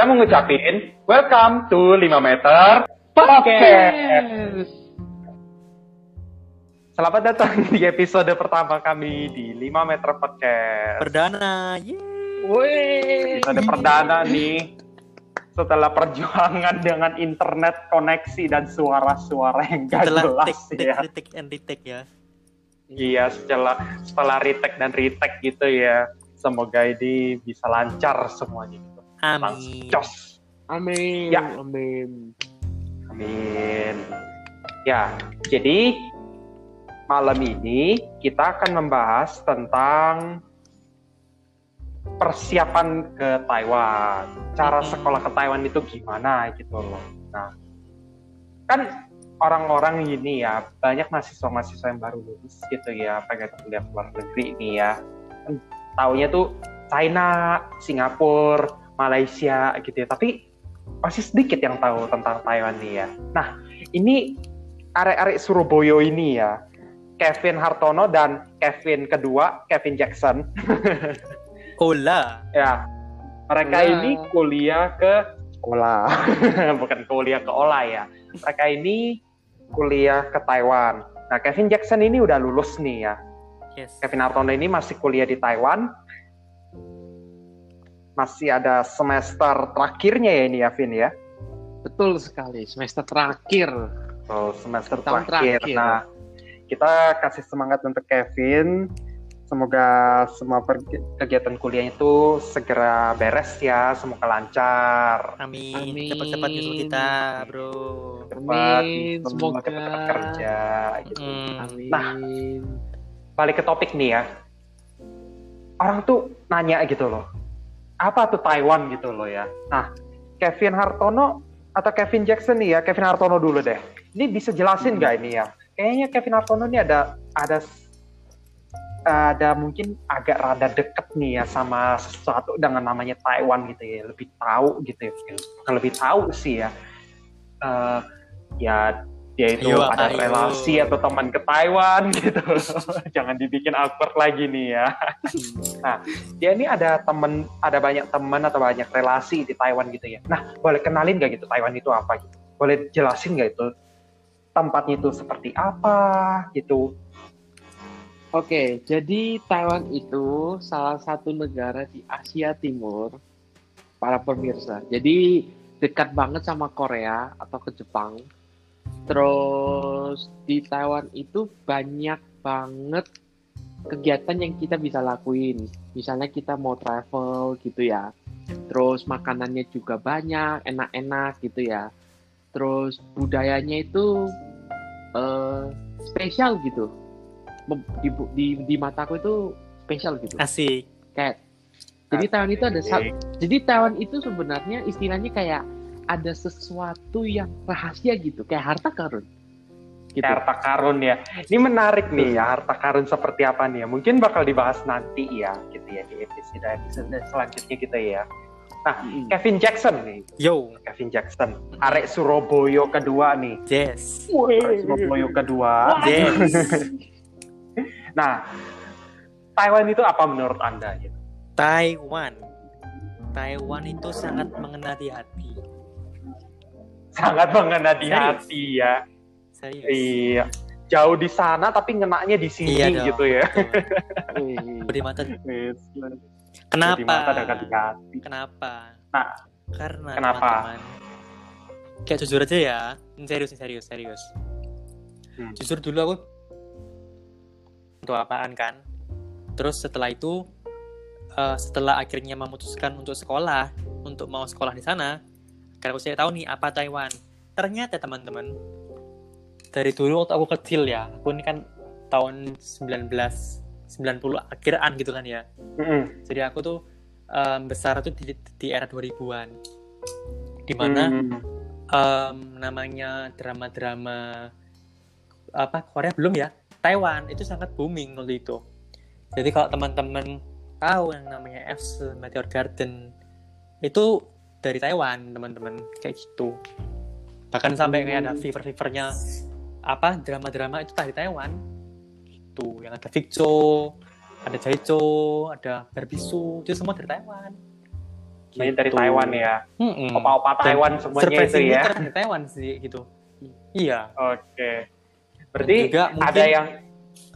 kita mau ngucapin welcome to 5 meter podcast. Selamat datang di episode pertama kami di 5 meter podcast. Perdana, yeay. Episode perdana nih. Setelah perjuangan dengan internet koneksi dan suara-suara yang gak setelah jelas take, ya. Retake and retake ya. Iya, setelah setelah retake dan retake gitu ya. Semoga ini bisa lancar semuanya. Amin. Jos. Amin. Ya. Amin. Amin. Ya, jadi malam ini kita akan membahas tentang persiapan ke Taiwan. Cara sekolah ke Taiwan itu gimana gitu loh. Nah, kan orang-orang ini ya banyak mahasiswa-mahasiswa yang baru lulus gitu ya pengen kuliah luar negeri ini ya. Kan taunya tuh China, Singapura, Malaysia gitu ya. Tapi masih sedikit yang tahu tentang Taiwan nih ya. Nah, ini arek-arek Surabaya ini ya. Kevin Hartono dan Kevin kedua, Kevin Jackson. Ola. ya. Mereka Ola. ini kuliah ke Ola. Bukan kuliah ke Ola ya. Mereka ini kuliah ke Taiwan. Nah, Kevin Jackson ini udah lulus nih ya. Yes. Kevin Hartono ini masih kuliah di Taiwan. Masih ada semester terakhirnya ya ini ya, Vin ya. Betul sekali. Semester terakhir. Oh, semester Tahun terakhir. terakhir. Nah, kita kasih semangat untuk Kevin. Semoga semua kegiatan kuliahnya itu segera beres ya, semoga lancar. Amin. Amin. Cepat-cepat nyusul kita, bro. Cepat, Amin. Semoga. cepat kerja. Gitu. Mm. Amin. Nah. Balik ke topik nih ya. Orang tuh nanya gitu loh. Apa tuh Taiwan gitu loh ya. Nah, Kevin Hartono atau Kevin Jackson nih ya, Kevin Hartono dulu deh. Ini bisa jelasin nggak ini ya? Kayaknya Kevin Hartono ini ada ada ada mungkin agak rada deket nih ya sama sesuatu dengan namanya Taiwan gitu ya, lebih tahu gitu ya. Lebih tahu sih ya. Eh, ya dia itu Ayo, ada ayo. relasi atau teman ke Taiwan gitu. Jangan dibikin awkward lagi nih ya. Nah, dia ini ada temen, ada banyak teman atau banyak relasi di Taiwan gitu ya. Nah, boleh kenalin nggak gitu Taiwan itu apa gitu? Boleh jelasin nggak itu tempatnya itu seperti apa gitu? Oke, jadi Taiwan itu salah satu negara di Asia Timur, para pemirsa. Jadi dekat banget sama Korea atau ke Jepang. Terus di Taiwan itu banyak banget kegiatan yang kita bisa lakuin. Misalnya kita mau travel gitu ya. Terus makanannya juga banyak, enak-enak gitu ya. Terus budayanya itu eh, spesial gitu di, di, di mataku itu spesial gitu. Asik. Kayak jadi Taiwan itu ada jadi Taiwan itu sebenarnya istilahnya kayak ada sesuatu yang rahasia gitu, kayak harta karun. Gitu. harta karun ya. Ini menarik nih ya harta karun seperti apa nih ya. Mungkin bakal dibahas nanti ya gitu ya di episode episode selanjutnya kita ya. Mm. Kevin Jackson nih, Yo. Kevin Jackson, arek Surabaya kedua nih. Yes. Arek Surabaya kedua. Yes. Nah, Taiwan itu apa menurut anda? Gitu? Taiwan. Taiwan itu sangat mengena di hati. Sangat mengena di Serius? hati ya. Serius. Iya. Jauh di sana tapi ngenaknya di sini Iya dong. gitu ya. Di mata. Kenapa? Mata dekat di hati. Kenapa? Nah, Karena kenapa? teman-teman. Kayak jujur aja ya. Serius, serius, serius. Hmm. Jujur dulu aku untuk apaan kan? Terus setelah itu eh, setelah akhirnya memutuskan untuk sekolah, untuk mau sekolah di sana, karena aku saya tahu nih apa Taiwan. Ternyata teman-teman dari dulu waktu aku kecil ya, aku ini kan tahun 1990 akhiran gitu kan ya. Mm-mm. Jadi aku tuh em, besar tuh di, di era 2000-an. Di mana Mm. em, namanya drama-drama apa Korea belum ya? Taiwan itu sangat booming waktu itu. Jadi kalau teman-teman tahu yang namanya F Meteor Garden itu dari Taiwan teman-teman kayak gitu. Bahkan sampai kayak ada fever-fevernya apa drama-drama itu dari Taiwan. Gitu. Yang ada Viccho, ada Jaicho, ada Barbisu, itu semua dari Taiwan. Banyak dari Gitu. Taiwan ya. Mm-mm. Opa-opa Dan Taiwan semuanya itu ya. ternyata Taiwan sih gitu. Iya. Oke. Berarti juga mungkin ada yang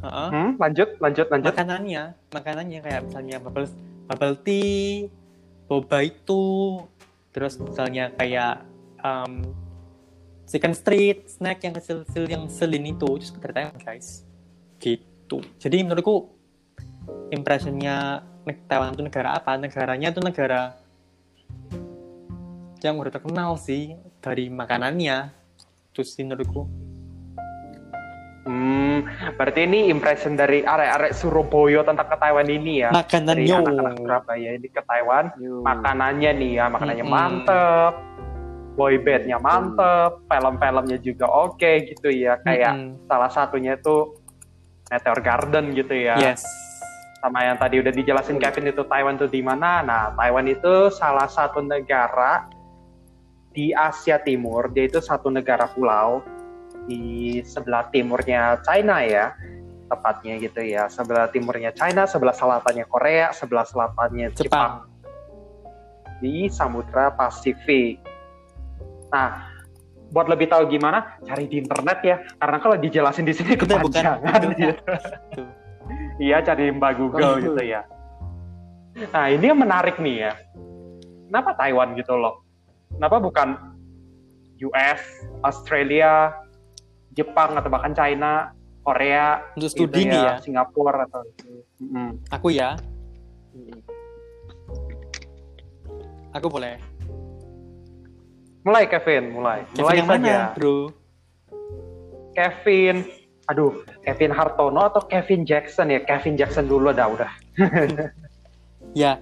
Heeh. hmm, lanjut lanjut lanjut. makanannya, makanannya kayak misalnya bubble bubble tea, boba itu, terus misalnya kayak um, chicken street, snack yang kecil-kecil yang selin itu, itu sebenarnya guys. Gitu. Jadi menurutku impressionnya Taiwan itu negara apa? Negaranya itu negara yang udah terkenal sih dari makanannya. Terus menurutku. Hmm, berarti ini impression dari arek-arek Surabaya tentang ke Taiwan ini ya. Dari Makanannya. anak-anak Surabaya ini ke Taiwan, Yuk. makanannya nih ya, makanannya Mm-mm. mantep, boy bandnya mantep, film-filmnya juga oke gitu ya. Kayak Mm-mm. salah satunya itu Meteor Garden gitu ya. Yes. Sama yang tadi udah dijelasin Kevin itu Taiwan tuh di mana. Nah, Taiwan itu salah satu negara di Asia Timur. Dia itu satu negara pulau di sebelah timurnya China ya. Tepatnya gitu ya. Sebelah timurnya China, sebelah selatannya Korea, sebelah selatannya Jepang. Jepang. di Samudra Pasifik. Nah, buat lebih tahu gimana, cari di internet ya. Karena kalau dijelasin di sini bukan- kepanjangan bukan- gitu. Tuh. Iya, cari Mbak Google Oh. gitu ya. Nah, ini yang menarik nih ya. Kenapa Taiwan gitu loh? Kenapa bukan US, Australia, Jepang atau bahkan China, Korea, Untuk studi nih ya, Singapura atau Mm. aku ya, aku boleh. Mulai Kevin, mulai. Kevin mulai yang saja. mana, bro? Kevin, aduh, Kevin Hartono atau Kevin Jackson ya? Kevin Jackson dulu dah udah. Ya,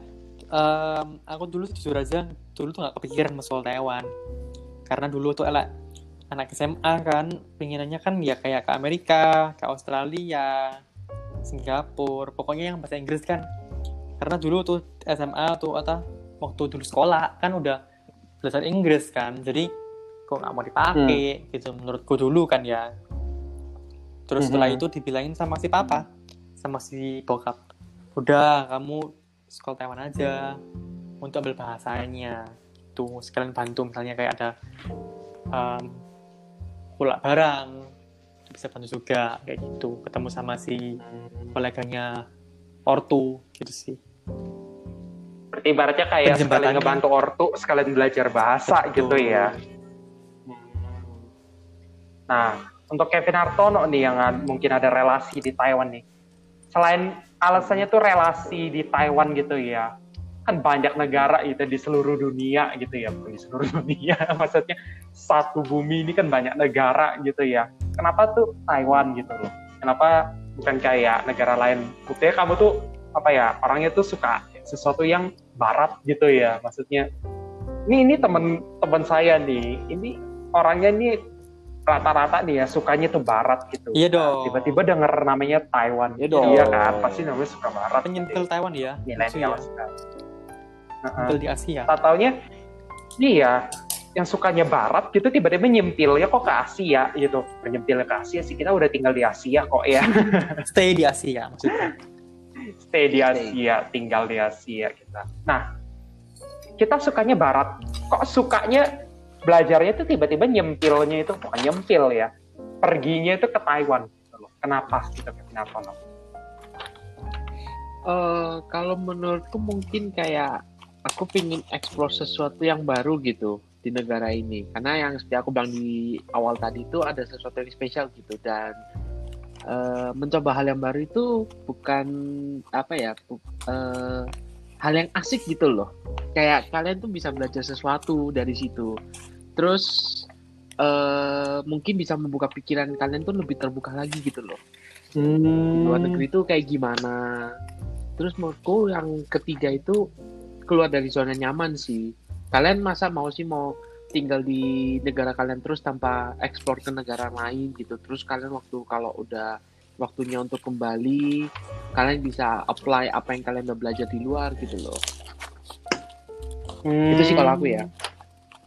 em, aku dulu jujur aja, dulu tuh gak kepikiran soal Taiwan. Karena dulu tuh elak anak SMA kan, pinginannya kan ya kayak ke Amerika, ke Australia, Singapura, pokoknya yang bahasa Inggris kan. Karena dulu tuh SMA tuh atau waktu dulu sekolah kan udah belajar Inggris kan, jadi kok nggak mau dipakai gitu menurutku dulu kan ya. Terus setelah Mhm. itu dibilangin sama si papa, sama si bokap, udah kamu sekolah Taiwan aja untuk ambil bahasanya tuh sekalian bantu misalnya kayak ada um, pulak barang bisa bantu juga kayak gitu ketemu sama si koleganya ortu gitu sih ibaratnya kayak sekalian ngebantu ortu, sekalian belajar bahasa Betul. gitu ya. Nah, untuk Kevin Hartono nih yang mungkin ada relasi di Taiwan nih. Selain alasannya tuh relasi di Taiwan gitu ya. Kan banyak negara itu di seluruh dunia gitu ya, di seluruh dunia. Maksudnya satu bumi ini kan banyak negara gitu ya. Kenapa tuh Taiwan gitu loh? Kenapa bukan kayak negara lain? Buktinya kamu tuh apa ya orangnya tuh suka sesuatu yang barat gitu ya maksudnya ini ini temen teman saya nih ini orangnya nih rata-rata nih ya sukanya tuh barat gitu Iya Nah, dong. tiba-tiba denger namanya Taiwan Iya dong. iya kan pasti namanya suka barat penyentil Taiwan ya milenial ya. sekali Penyentil di Asia tak taunya iya yang sukanya barat gitu tiba-tiba nyempil ya kok ke Asia gitu nyempil ke Asia sih kita udah tinggal di Asia kok ya stay di Asia maksudnya stay di Stay. Asia, tinggal di Asia kita. Nah, kita sukanya barat. Kok sukanya belajarnya itu tiba-tiba nyempilnya itu bukan nyempil ya. Perginya itu ke Taiwan gitu loh. Kenapa gitu kenapa no? Eh, kalau menurutku mungkin kayak aku pingin explore sesuatu yang baru gitu di negara ini. Karena yang seperti aku bilang di awal tadi itu ada sesuatu yang spesial gitu. Dan eh, mencoba hal yang baru itu bukan apa ya bu- eh, hal yang asik gitu loh. Kayak kalian tuh bisa belajar sesuatu dari situ. Terus eh, mungkin bisa membuka pikiran kalian tuh lebih terbuka lagi gitu loh. Di luar negeri itu kayak gimana. Terus menurutku yang ketiga itu keluar dari zona nyaman sih. Kalian masa mau sih mau tinggal di negara kalian terus tanpa eksplor ke negara lain gitu. Terus kalian waktu kalau udah waktunya untuk kembali kalian bisa apply apa yang kalian udah belajar di luar gitu loh. Hmm, itu sih kalau aku ya.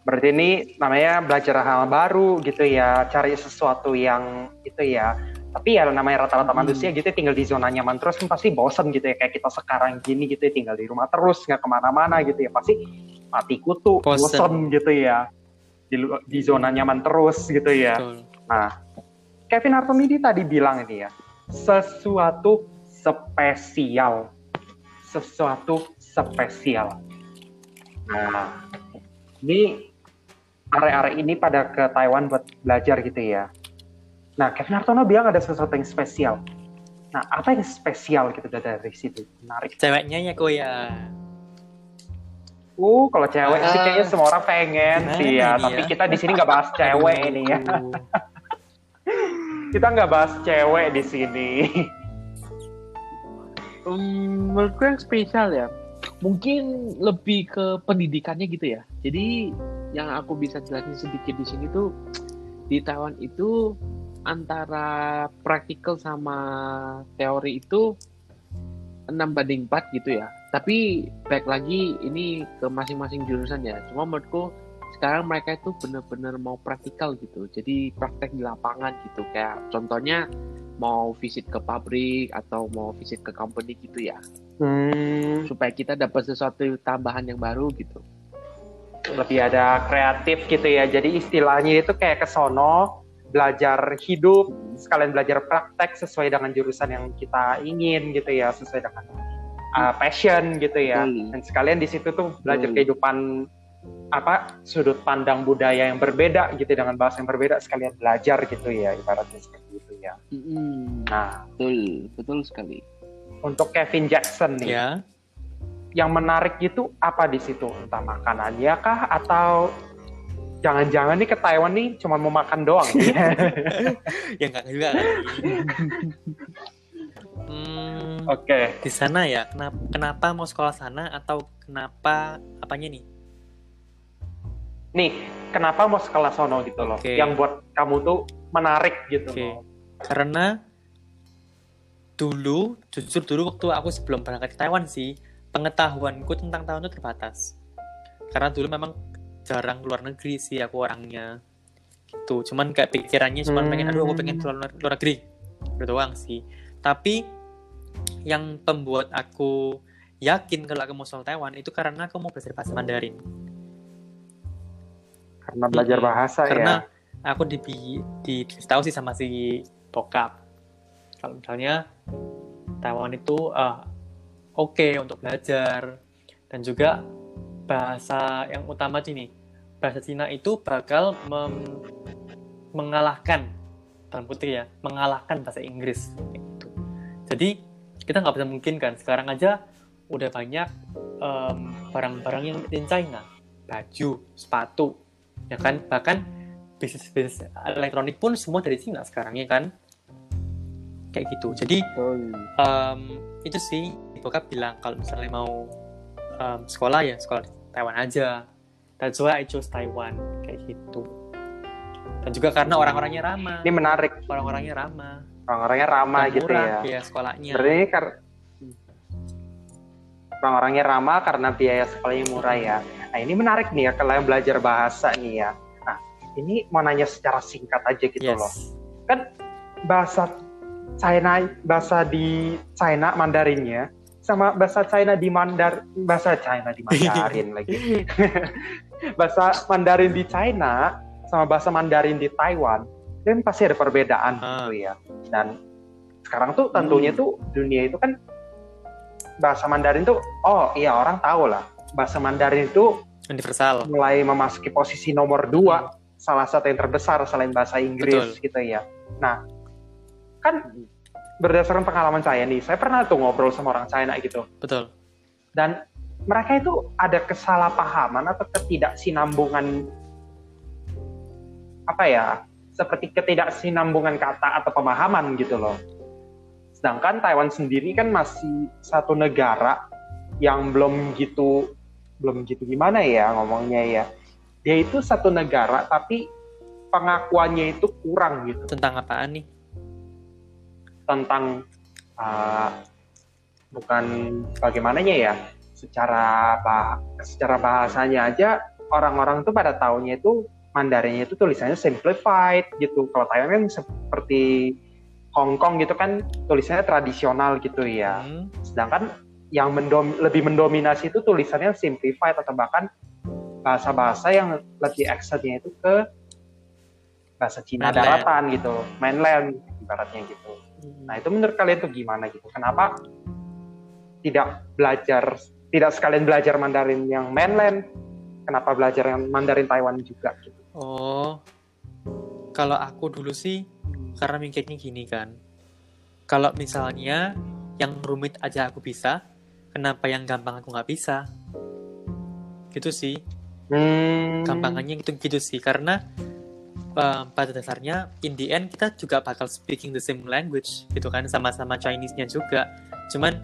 Berarti ini namanya belajar hal baru gitu ya, cari sesuatu yang itu ya. Tapi ya namanya rata-rata Hmm. manusia gitu tinggal di zona nyaman terus kan pasti bosen gitu ya kayak kita sekarang gini gitu ya tinggal di rumah terus nggak ke mana-mana gitu ya pasti mati kutu, Bosen. bosen gitu ya. Di, di zona nyaman terus gitu ya. Betul. Nah, Kevin Artemidi tadi bilang ini ya, sesuatu spesial. Sesuatu spesial. Nah, ini area-area ini pada ke Taiwan buat belajar gitu ya. Nah, Kevin Hartono bilang ada sesuatu yang spesial. Nah, apa yang spesial gitu dari situ? Menarik. Ceweknya ya kok ya. Uh, kalau cewek sih Ah. kayaknya semua orang pengen sih ya. ini Tapi ya? kita di sini nggak bahas cewek ini ya. Kita nggak bahas cewek di sini. Hmm, menurutku yang spesial ya mungkin lebih ke pendidikannya gitu ya jadi yang aku bisa jelasin sedikit di sini tuh di Taiwan itu antara praktikal sama teori itu 6 banding 4 gitu ya. Tapi baik lagi ini ke masing-masing jurusan ya. Cuma menurutku sekarang mereka itu benar-benar mau praktikal gitu. Jadi praktek di lapangan gitu. Kayak contohnya mau visit ke pabrik atau mau visit ke company gitu ya. Hmm, supaya kita dapat sesuatu tambahan yang baru gitu. Lebih ada kreatif gitu ya. Jadi istilahnya itu kayak ke sono belajar hidup, sekalian belajar praktek sesuai dengan jurusan yang kita ingin gitu ya, sesuai dengan uh, passion gitu ya. Betul. Dan sekalian di situ tuh belajar Betul. kehidupan apa sudut pandang budaya yang berbeda gitu dengan bahasa yang berbeda sekalian belajar gitu ya ibaratnya seperti itu ya. Mm-mm. Nah betul betul sekali untuk Kevin Jackson nih, ya. yang menarik itu apa di situ? Entah makanannya kah atau jangan-jangan nih ke Taiwan nih cuma mau makan doang? ya enggak juga hmm, Oke, di sana ya kenapa, kenapa mau sekolah sana atau kenapa apanya nih nih kenapa mau sekolah sono gitu loh? Oke. Yang buat kamu tuh menarik gitu Oke. loh. karena dulu jujur dulu waktu aku sebelum berangkat ke Taiwan sih pengetahuanku tentang Taiwan itu terbatas karena dulu memang jarang keluar negeri sih aku orangnya. Gitu. Cuman kayak pikirannya cuman Hmm. pengen aduh aku pengen keluar, keluar negeri. Itu doang sih. Tapi yang pembuat aku yakin kalau aku mau soal Taiwan itu karena aku mau belajar bahasa Mandarin. Karena belajar Mm-mm. bahasa karena ya. aku di di tahu sih sama si bokap. Kalau misalnya Taiwan itu eh, oke untuk belajar. Dan juga bahasa yang utama sini. Bahasa Cina itu bakal mem- mengalahkan dalam putih ya mengalahkan bahasa Inggris. Gitu. jadi kita nggak bisa mungkinkan sekarang aja udah banyak barang-barang yang made in China. Baju sepatu ya kan? Bahkan bisnis bisnis elektronik pun semua dari Cina sekarang ya kan? Kayak gitu. Jadi em, itu sih bokap bilang kalau misalnya mau em, sekolah ya sekolah di Taiwan aja that's why I chose Taiwan kayak gitu dan juga karena orang-orangnya ramah Ini menarik. orang-orangnya ramah Orang-orangnya ramah dan gitu murah ya. biaya sekolahnya Berarti ini kar- orang-orangnya ramah karena biaya sekolahnya murah ya. Nah ini menarik nih ya kalau yang belajar bahasa nih ya. Nah ini mau nanya secara singkat aja gitu yes loh. Kan bahasa China, bahasa di China Mandarinnya sama bahasa China di Mandar, bahasa China di Mandarin lagi. bahasa Mandarin di China sama bahasa Mandarin di Taiwan, kan pasti ada perbedaan Ah. gitu ya. Dan sekarang tuh tentunya Hmm. tuh dunia itu kan bahasa Mandarin tuh, oh iya orang tahu lah. Bahasa Mandarin itu universal mulai memasuki posisi nomor dua, salah satu yang terbesar selain bahasa Inggris gitu ya. Nah, kan berdasarkan pengalaman saya nih, saya pernah tuh ngobrol sama orang China gitu, betul dan mereka itu ada kesalahpahaman atau ketidaksinambungan apa ya, seperti ketidaksinambungan kata atau pemahaman gitu loh. Sedangkan Taiwan sendiri kan masih satu negara yang belum gitu belum gitu gimana ya ngomongnya ya. Dia itu satu negara tapi pengakuannya itu kurang gitu tentang apaan nih tentang uh, bukan bagaimananya ya secara bah secara bahasanya aja orang-orang tuh pada tahunnya itu Mandarinnya itu tulisannya simplified gitu. Kalau Taiwan kan seperti Hong Kong gitu kan tulisannya tradisional gitu ya. Hmm, Sedangkan yang mendom- lebih mendominasi itu tulisannya simplified atau bahkan bahasa-bahasa yang lebih accentnya itu ke bahasa Cina Mainland. daratan gitu, mainland ibaratnya gitu. Nah itu menurut kalian tuh gimana gitu? Kenapa tidak belajar, tidak sekalian belajar Mandarin yang mainland? Kenapa belajar yang Mandarin Taiwan juga gitu? Oh, kalau aku dulu sih karena mikirnya gini kan. Kalau misalnya yang rumit aja aku bisa, kenapa yang gampang aku nggak bisa? Gitu sih. Hmm, Gampangannya itu gitu sih. Karena um, pada dasarnya in the end kita juga bakal speaking the same language gitu kan sama-sama Chinese-nya juga. Cuman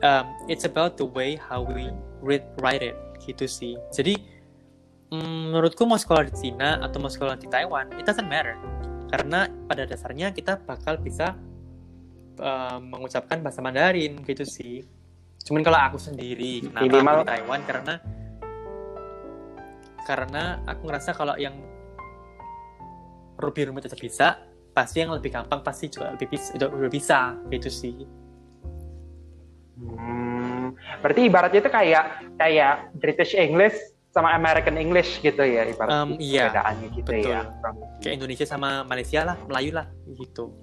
um, it's about the way how we read write it gitu sih. Jadi mm, menurutku mau sekolah di Cina atau mau sekolah di Taiwan, it doesn't matter. Karena pada dasarnya kita bakal bisa um, mengucapkan bahasa Mandarin gitu sih. Cuman kalau aku sendiri, kenapa aku di Taiwan karena karena aku ngerasa kalau yang lebih rumit aja bisa, pasti yang lebih gampang pasti juga lebih bisa, lebih bisa gitu sih. Hmm, berarti ibaratnya itu kayak kayak British English sama American English gitu ya ibaratnya Um, iya, perbedaannya gitu betul. ya kurang lebih. Kayak Indonesia sama Malaysia lah, Melayu lah gitu.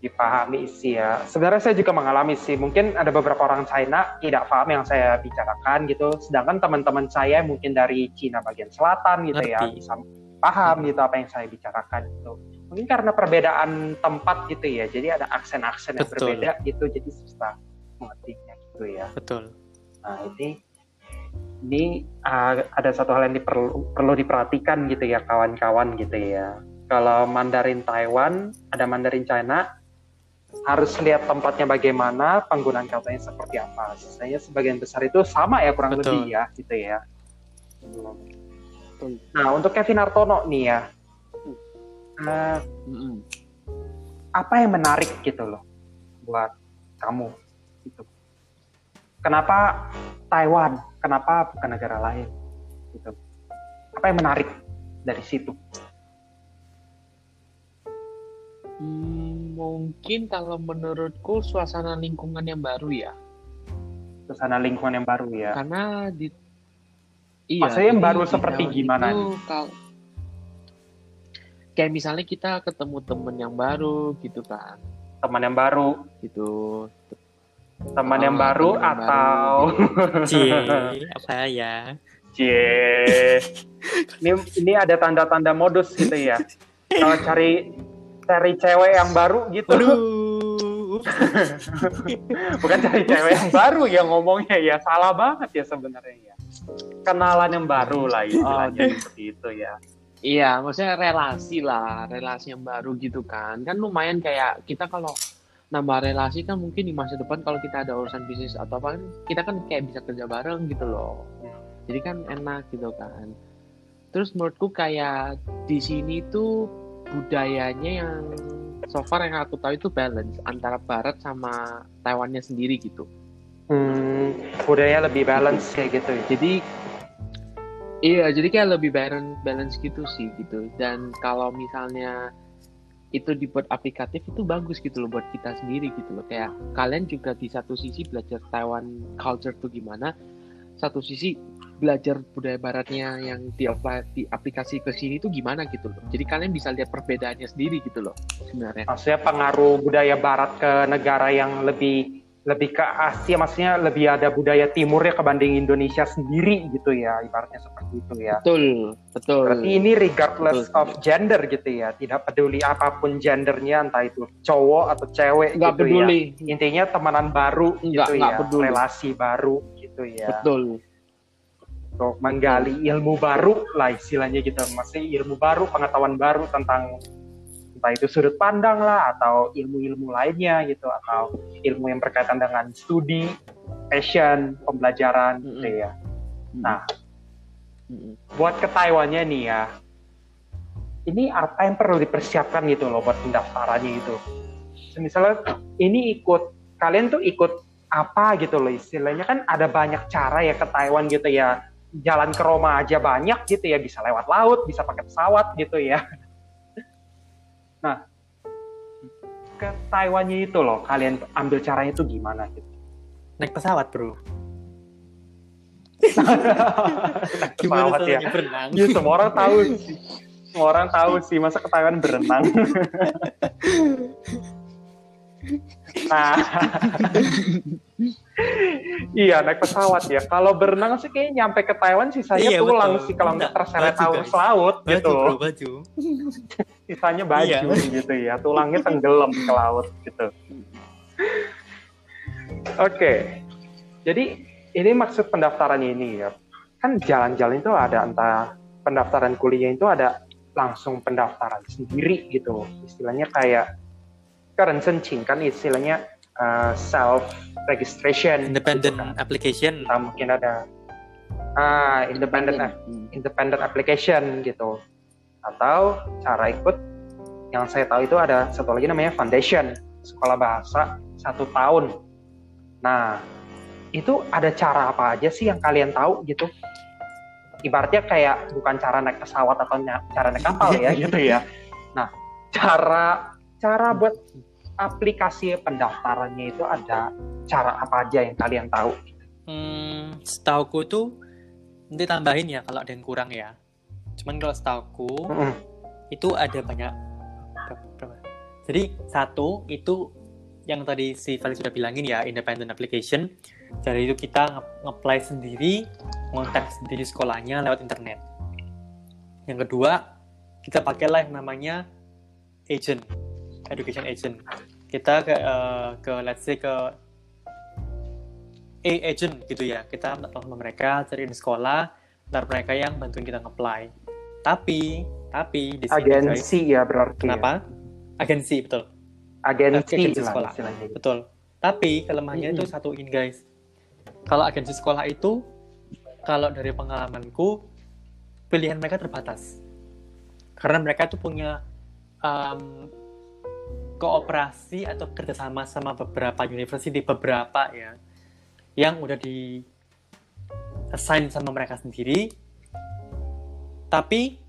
dipahami sih ya. Sebenarnya saya juga mengalami sih. Mungkin ada beberapa orang China tidak paham yang saya bicarakan gitu. Sedangkan teman-teman saya mungkin dari Cina bagian selatan gitu ya Ngerti. bisa paham gitu apa yang saya bicarakan gitu. Mungkin karena perbedaan tempat gitu ya. Jadi ada aksen-aksen yang Betul. berbeda gitu. Jadi susah mengertinya gitu ya. Betul. Nah ini ini uh, ada satu hal yang diperlu perlu diperhatikan gitu ya kawan-kawan gitu ya. Kalau Mandarin Taiwan, ada Mandarin China, harus lihat tempatnya bagaimana, penggunaan katanya seperti apa. Saya sebagian besar itu sama ya kurang Betul. lebih ya gitu ya. Nah untuk Kevin Hartono nih ya, uh, Mm-mm. apa yang menarik gitu loh buat kamu gitu. Kenapa Taiwan? Kenapa bukan negara lain? Gitu. Apa yang menarik dari situ? Hmm, mungkin kalau menurutku suasana lingkungan yang baru ya. Suasana lingkungan yang baru ya. Karena di Iya, Maksudnya yang baru seperti gimana itu kal- kayak misalnya kita ketemu temen yang baru gitu kan. Teman yang baru, Gitu. teman yang Ah, baru teman yang atau Cie, apa ya? Cie. Ini ini ada tanda-tanda modus gitu ya. Kalau cari cari cewek yang baru gitu. Aduh. Bukan cari cewek yang baru ya ngomongnya ya. Salah banget ya sebenarnya ya. Kenalan yang baru lah istilahnya seperti itu ya. Iya, maksudnya relasi lah, relasi yang baru gitu kan. Kan lumayan kayak kita kalau nambah relasi kan mungkin di masa depan kalau kita ada urusan bisnis atau apa kan kita kan kayak bisa kerja bareng gitu loh. Jadi kan enak gitu kan. Terus menurutku kayak di sini tuh budayanya yang so far yang aku tahu itu balance antara barat sama Taiwannya sendiri gitu. Hmm, budaya lebih balance kayak gitu ya. jadi iya jadi kayak lebih balance balance gitu sih gitu. Dan kalau misalnya itu dibuat aplikatif itu bagus gitu loh buat kita sendiri gitu loh. Kayak kalian juga di satu sisi belajar Taiwan culture tuh gimana satu sisi belajar budaya baratnya yang di, di aplikasi ke sini tuh gimana gitu loh. Jadi kalian bisa lihat perbedaannya sendiri gitu loh sebenarnya. Maksudnya pengaruh budaya barat ke negara yang lebih lebih ke Asia, maksudnya lebih ada budaya timurnya kebanding Indonesia sendiri gitu ya, ibaratnya seperti itu ya. betul betul Berarti ini regardless Betul. of gender gitu ya, tidak peduli apa pun gendernya, entah itu cowok atau cewek nggak gitu peduli ya. Intinya temenan baru Nggak- gitu nggak ya, peduli. relasi baru gitu ya. betul Untuk menggali ilmu baru lah istilahnya gitu, masih ilmu baru, pengetahuan baru tentang entah itu sudut pandang lah atau ilmu-ilmu lainnya gitu atau ilmu yang berkaitan dengan studi, passion, pembelajaran gitu Mm-mm. ya. Nah, buat ke Taiwannya nih ya, ini apa yang perlu dipersiapkan gitu loh buat pendaftarannya gitu. Misalnya ini ikut, kalian tuh ikut apa gitu loh istilahnya kan ada banyak cara ya ke Taiwan gitu ya. Jalan ke Roma aja banyak gitu ya, bisa lewat laut, bisa pakai pesawat gitu ya. Ke Taiwannya itu loh, kalian ambil caranya itu gimana gitu? Naik pesawat, bro. Naik Gimana pesawat ya. caranya berenang? Iya, semua orang tahu sih. Semua orang tahu sih masa ke Taiwan berenang. nah, iya naik pesawat ya. Kalau berenang sih kayaknya nyampe ke Taiwan sisanya Iya, tulang betul. sih kalau nggak terseret arus laut Baju, gitu. bro, baju. Sisanya baju Iya. gitu ya. Tulangnya tenggelam ke laut gitu. Oke. Jadi ini maksud pendaftaran ini ya. Kan jalan-jalan itu ada entah pendaftaran kuliah itu ada langsung pendaftaran sendiri gitu. Istilahnya kayak kerensencing kan istilahnya uh, self registration. Independent application. Entah mungkin ada ah independent Hmm. independent application gitu. Atau cara ikut yang saya tahu itu ada satu lagi namanya foundation sekolah bahasa satu tahun. Nah itu ada cara apa aja sih yang kalian tahu gitu? Ibaratnya kayak bukan cara naik pesawat atau cara naik kapal ya gitu ya. Nah cara cara buat aplikasi pendaftarannya itu ada cara apa aja yang kalian tahu? Hmm, setauku tuh nanti tambahin ya kalau ada yang kurang ya. Cuman kalau setauku Mm-mm. itu ada banyak? Jadi satu itu yang tadi si Felix sudah bilangin ya independent application. Jadi itu kita nge- nge-apply sendiri, ngontak sendiri sekolahnya lewat internet. Yang kedua kita pakailah yang namanya agent, education agent. Kita ke eh, ke let's say ke A agent gitu ya. Kita sama mereka cariin sekolah, ntar mereka yang bantuin kita nge-apply. Tapi, tapi di sini guys, Agensi ya berarti. ya. kenapa? Agensi betul, Agensi, Agensi lah sekolah. istilahnya. betul. Tapi kelemahannya itu satu ini guys. Kalau agensi sekolah itu, kalau dari pengalamanku, pilihan mereka terbatas. Karena mereka tuh punya um, kooperasi atau kerjasama sama beberapa university, beberapa ya, yang udah di assign sama mereka sendiri. Tapi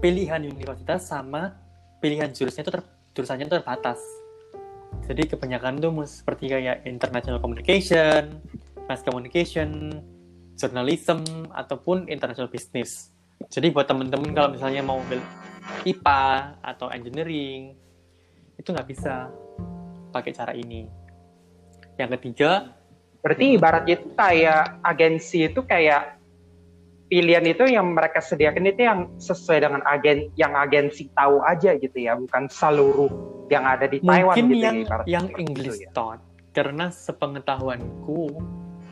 pilihan universitas sama pilihan jurusnya itu ter, jurusannya itu terbatas. Jadi kebanyakan tuh seperti kayak international communication, mass communication, journalism ataupun international business. Jadi buat temen-temen kalau misalnya mau ambil IPA atau engineering itu nggak bisa pakai cara ini. Yang ketiga, Berarti ibaratnya itu kayak agensi itu kayak pilihan itu yang mereka sediakan itu yang sesuai dengan agen yang agensi tahu aja gitu ya, bukan seluruh yang ada di Taiwan mungkin gitu yang ya. yang English itu ya. taught karena sepengetahuanku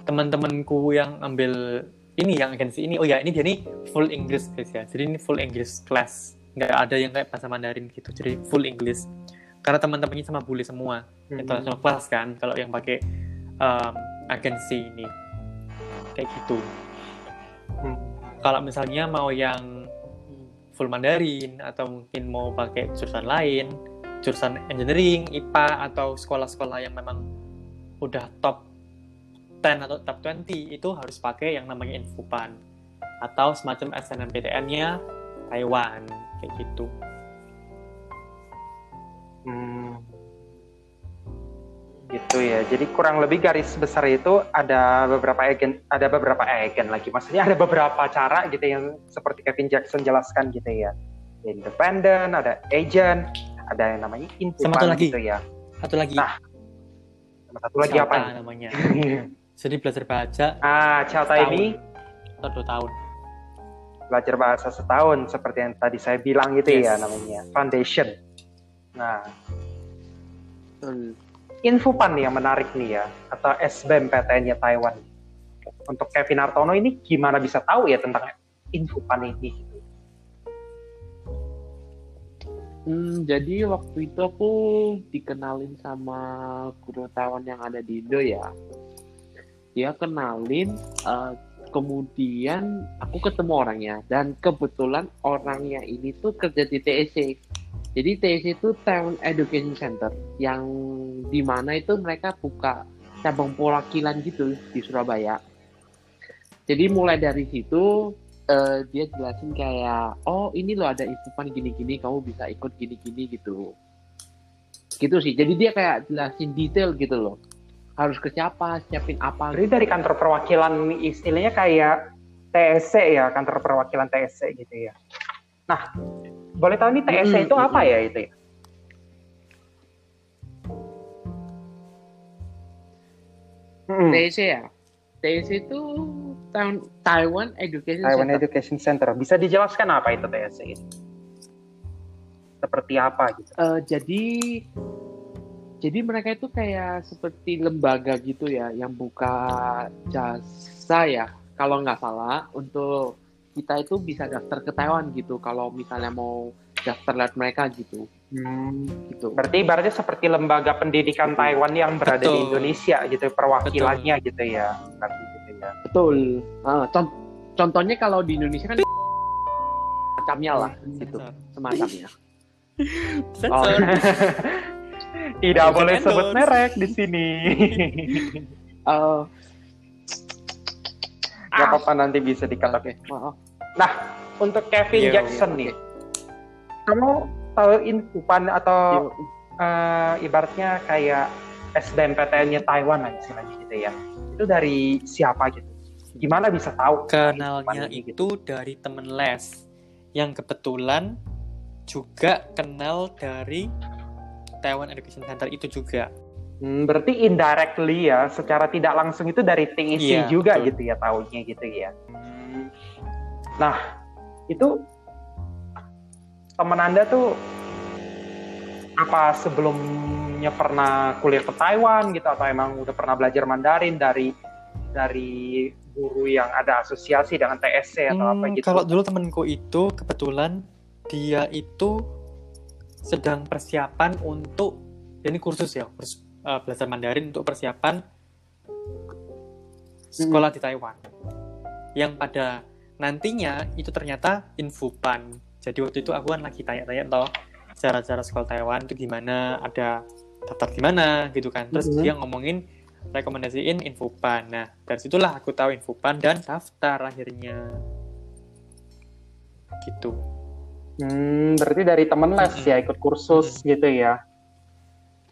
teman-temanku yang ambil ini yang agensi ini oh ya ini dia nih full English guys ya jadi ini full English class nggak ada yang kayak bahasa Mandarin gitu jadi full English karena teman-temannya sama bule semua Hmm. international class kan kalau yang pakai um, agensi ini kayak gitu Hmm. kalau misalnya mau yang full Mandarin atau mungkin mau pakai jurusan lain, jurusan engineering, IPA atau sekolah-sekolah yang memang udah top 10 atau top 20 itu harus pakai yang namanya Infopan atau semacam SNMPTN-nya Taiwan kayak gitu. Hmm. Gitu ya. Jadi kurang lebih garis besar itu ada beberapa agen, ada beberapa agen lagi. Maksudnya ada beberapa cara gitu yang seperti Kevin Jackson jelaskan gitu ya. Independent, ada agent, ada yang namanya Sama satu lagi. gitu ya. Satu lagi, Nah, Sama satu lagi apa? namanya. Jadi belajar baca ah, Setahun. ini atau dua tahun. belajar bahasa setahun seperti yang tadi saya bilang gitu ya Yes. namanya foundation. Nah, Hmm. Infopan nih yang menarik nih ya, atau SBMPTN-nya Taiwan. Untuk Kevin Hartono ini gimana bisa tahu ya tentang Infopan ini? Hmm, jadi waktu itu aku dikenalin sama guru Taiwan yang ada di Indo ya. Dia kenalin, eh, kemudian aku ketemu orangnya dan kebetulan orangnya ini tuh kerja di TEC. Jadi TEC itu Taiwan Education Center yang di mana itu mereka buka cabang perwakilan gitu di Surabaya. Jadi mulai dari situ eh, dia jelasin kayak oh ini loh ada infopan gini-gini kamu bisa ikut gini-gini gitu gitu sih jadi dia kayak jelasin detail gitu loh harus ke siapa, siapin apa. Berarti dari kantor perwakilan istilahnya kayak TSC ya, kantor perwakilan TSC gitu ya. Nah, boleh tahu nih TSC Mm-mm, itu apa mm-mm. ya itu ya? Mm-mm. TEC ya. TEC itu Ta- Taiwan Education Taiwan Center. Education Center. Bisa dijelaskan apa itu TSC itu? Seperti apa gitu? Eh, jadi jadi mereka itu kayak seperti lembaga gitu ya yang buka jasa ya kalau nggak salah untuk kita itu bisa daftar ke Taiwan gitu kalau misalnya mau daftar lewat mereka gitu gitu Berarti berarti seperti lembaga pendidikan Taiwan yang berada di Betul. Indonesia gitu, perwakilannya gitu ya. Berarti gitu ya. betul Ah, con- contohnya kalau di Indonesia kan macamnya lah gitu Sensor. semacamnya Oh. Tidak boleh sebut merek di sini. Eh, Gak apa-apa nanti bisa dikat. oke maaf Untuk Kevin Iya, Jackson iya, nih, kamu tahu infupan atau eh, ibaratnya kayak SBMPTN-nya Taiwan lah istilahnya gitu ya. Itu dari siapa gitu? Gimana bisa tahu? Kenalnya Infupan ini gitu? itu dari temen les yang kebetulan juga kenal dari Taiwan Education Center itu juga. Hmm, berarti indirectly ya, secara tidak langsung itu dari TIC Iya, juga betul. gitu ya tahunya gitu ya. Hmm. Nah, itu teman Anda tuh apa sebelumnya pernah kuliah ke Taiwan gitu atau emang udah pernah belajar Mandarin dari dari guru yang ada asosiasi dengan TSC atau apa Hmm, gitu? Kalau dulu temenku itu kebetulan dia itu sedang persiapan untuk ini kursus ya, kursus uh, belajar Mandarin untuk persiapan sekolah di Taiwan. Yang pada nantinya itu ternyata infopan. Jadi waktu itu aku kan lagi tanya-tanya toh cara-cara sekolah Taiwan itu gimana, ada daftar di mana gitu kan. Terus Mhm. dia ngomongin rekomendasiin infopan. Nah, dari situlah aku tahu infopan dan daftar akhirnya. Gitu. Hmm, berarti dari temen les Mm-mm. ya ikut kursus gitu ya.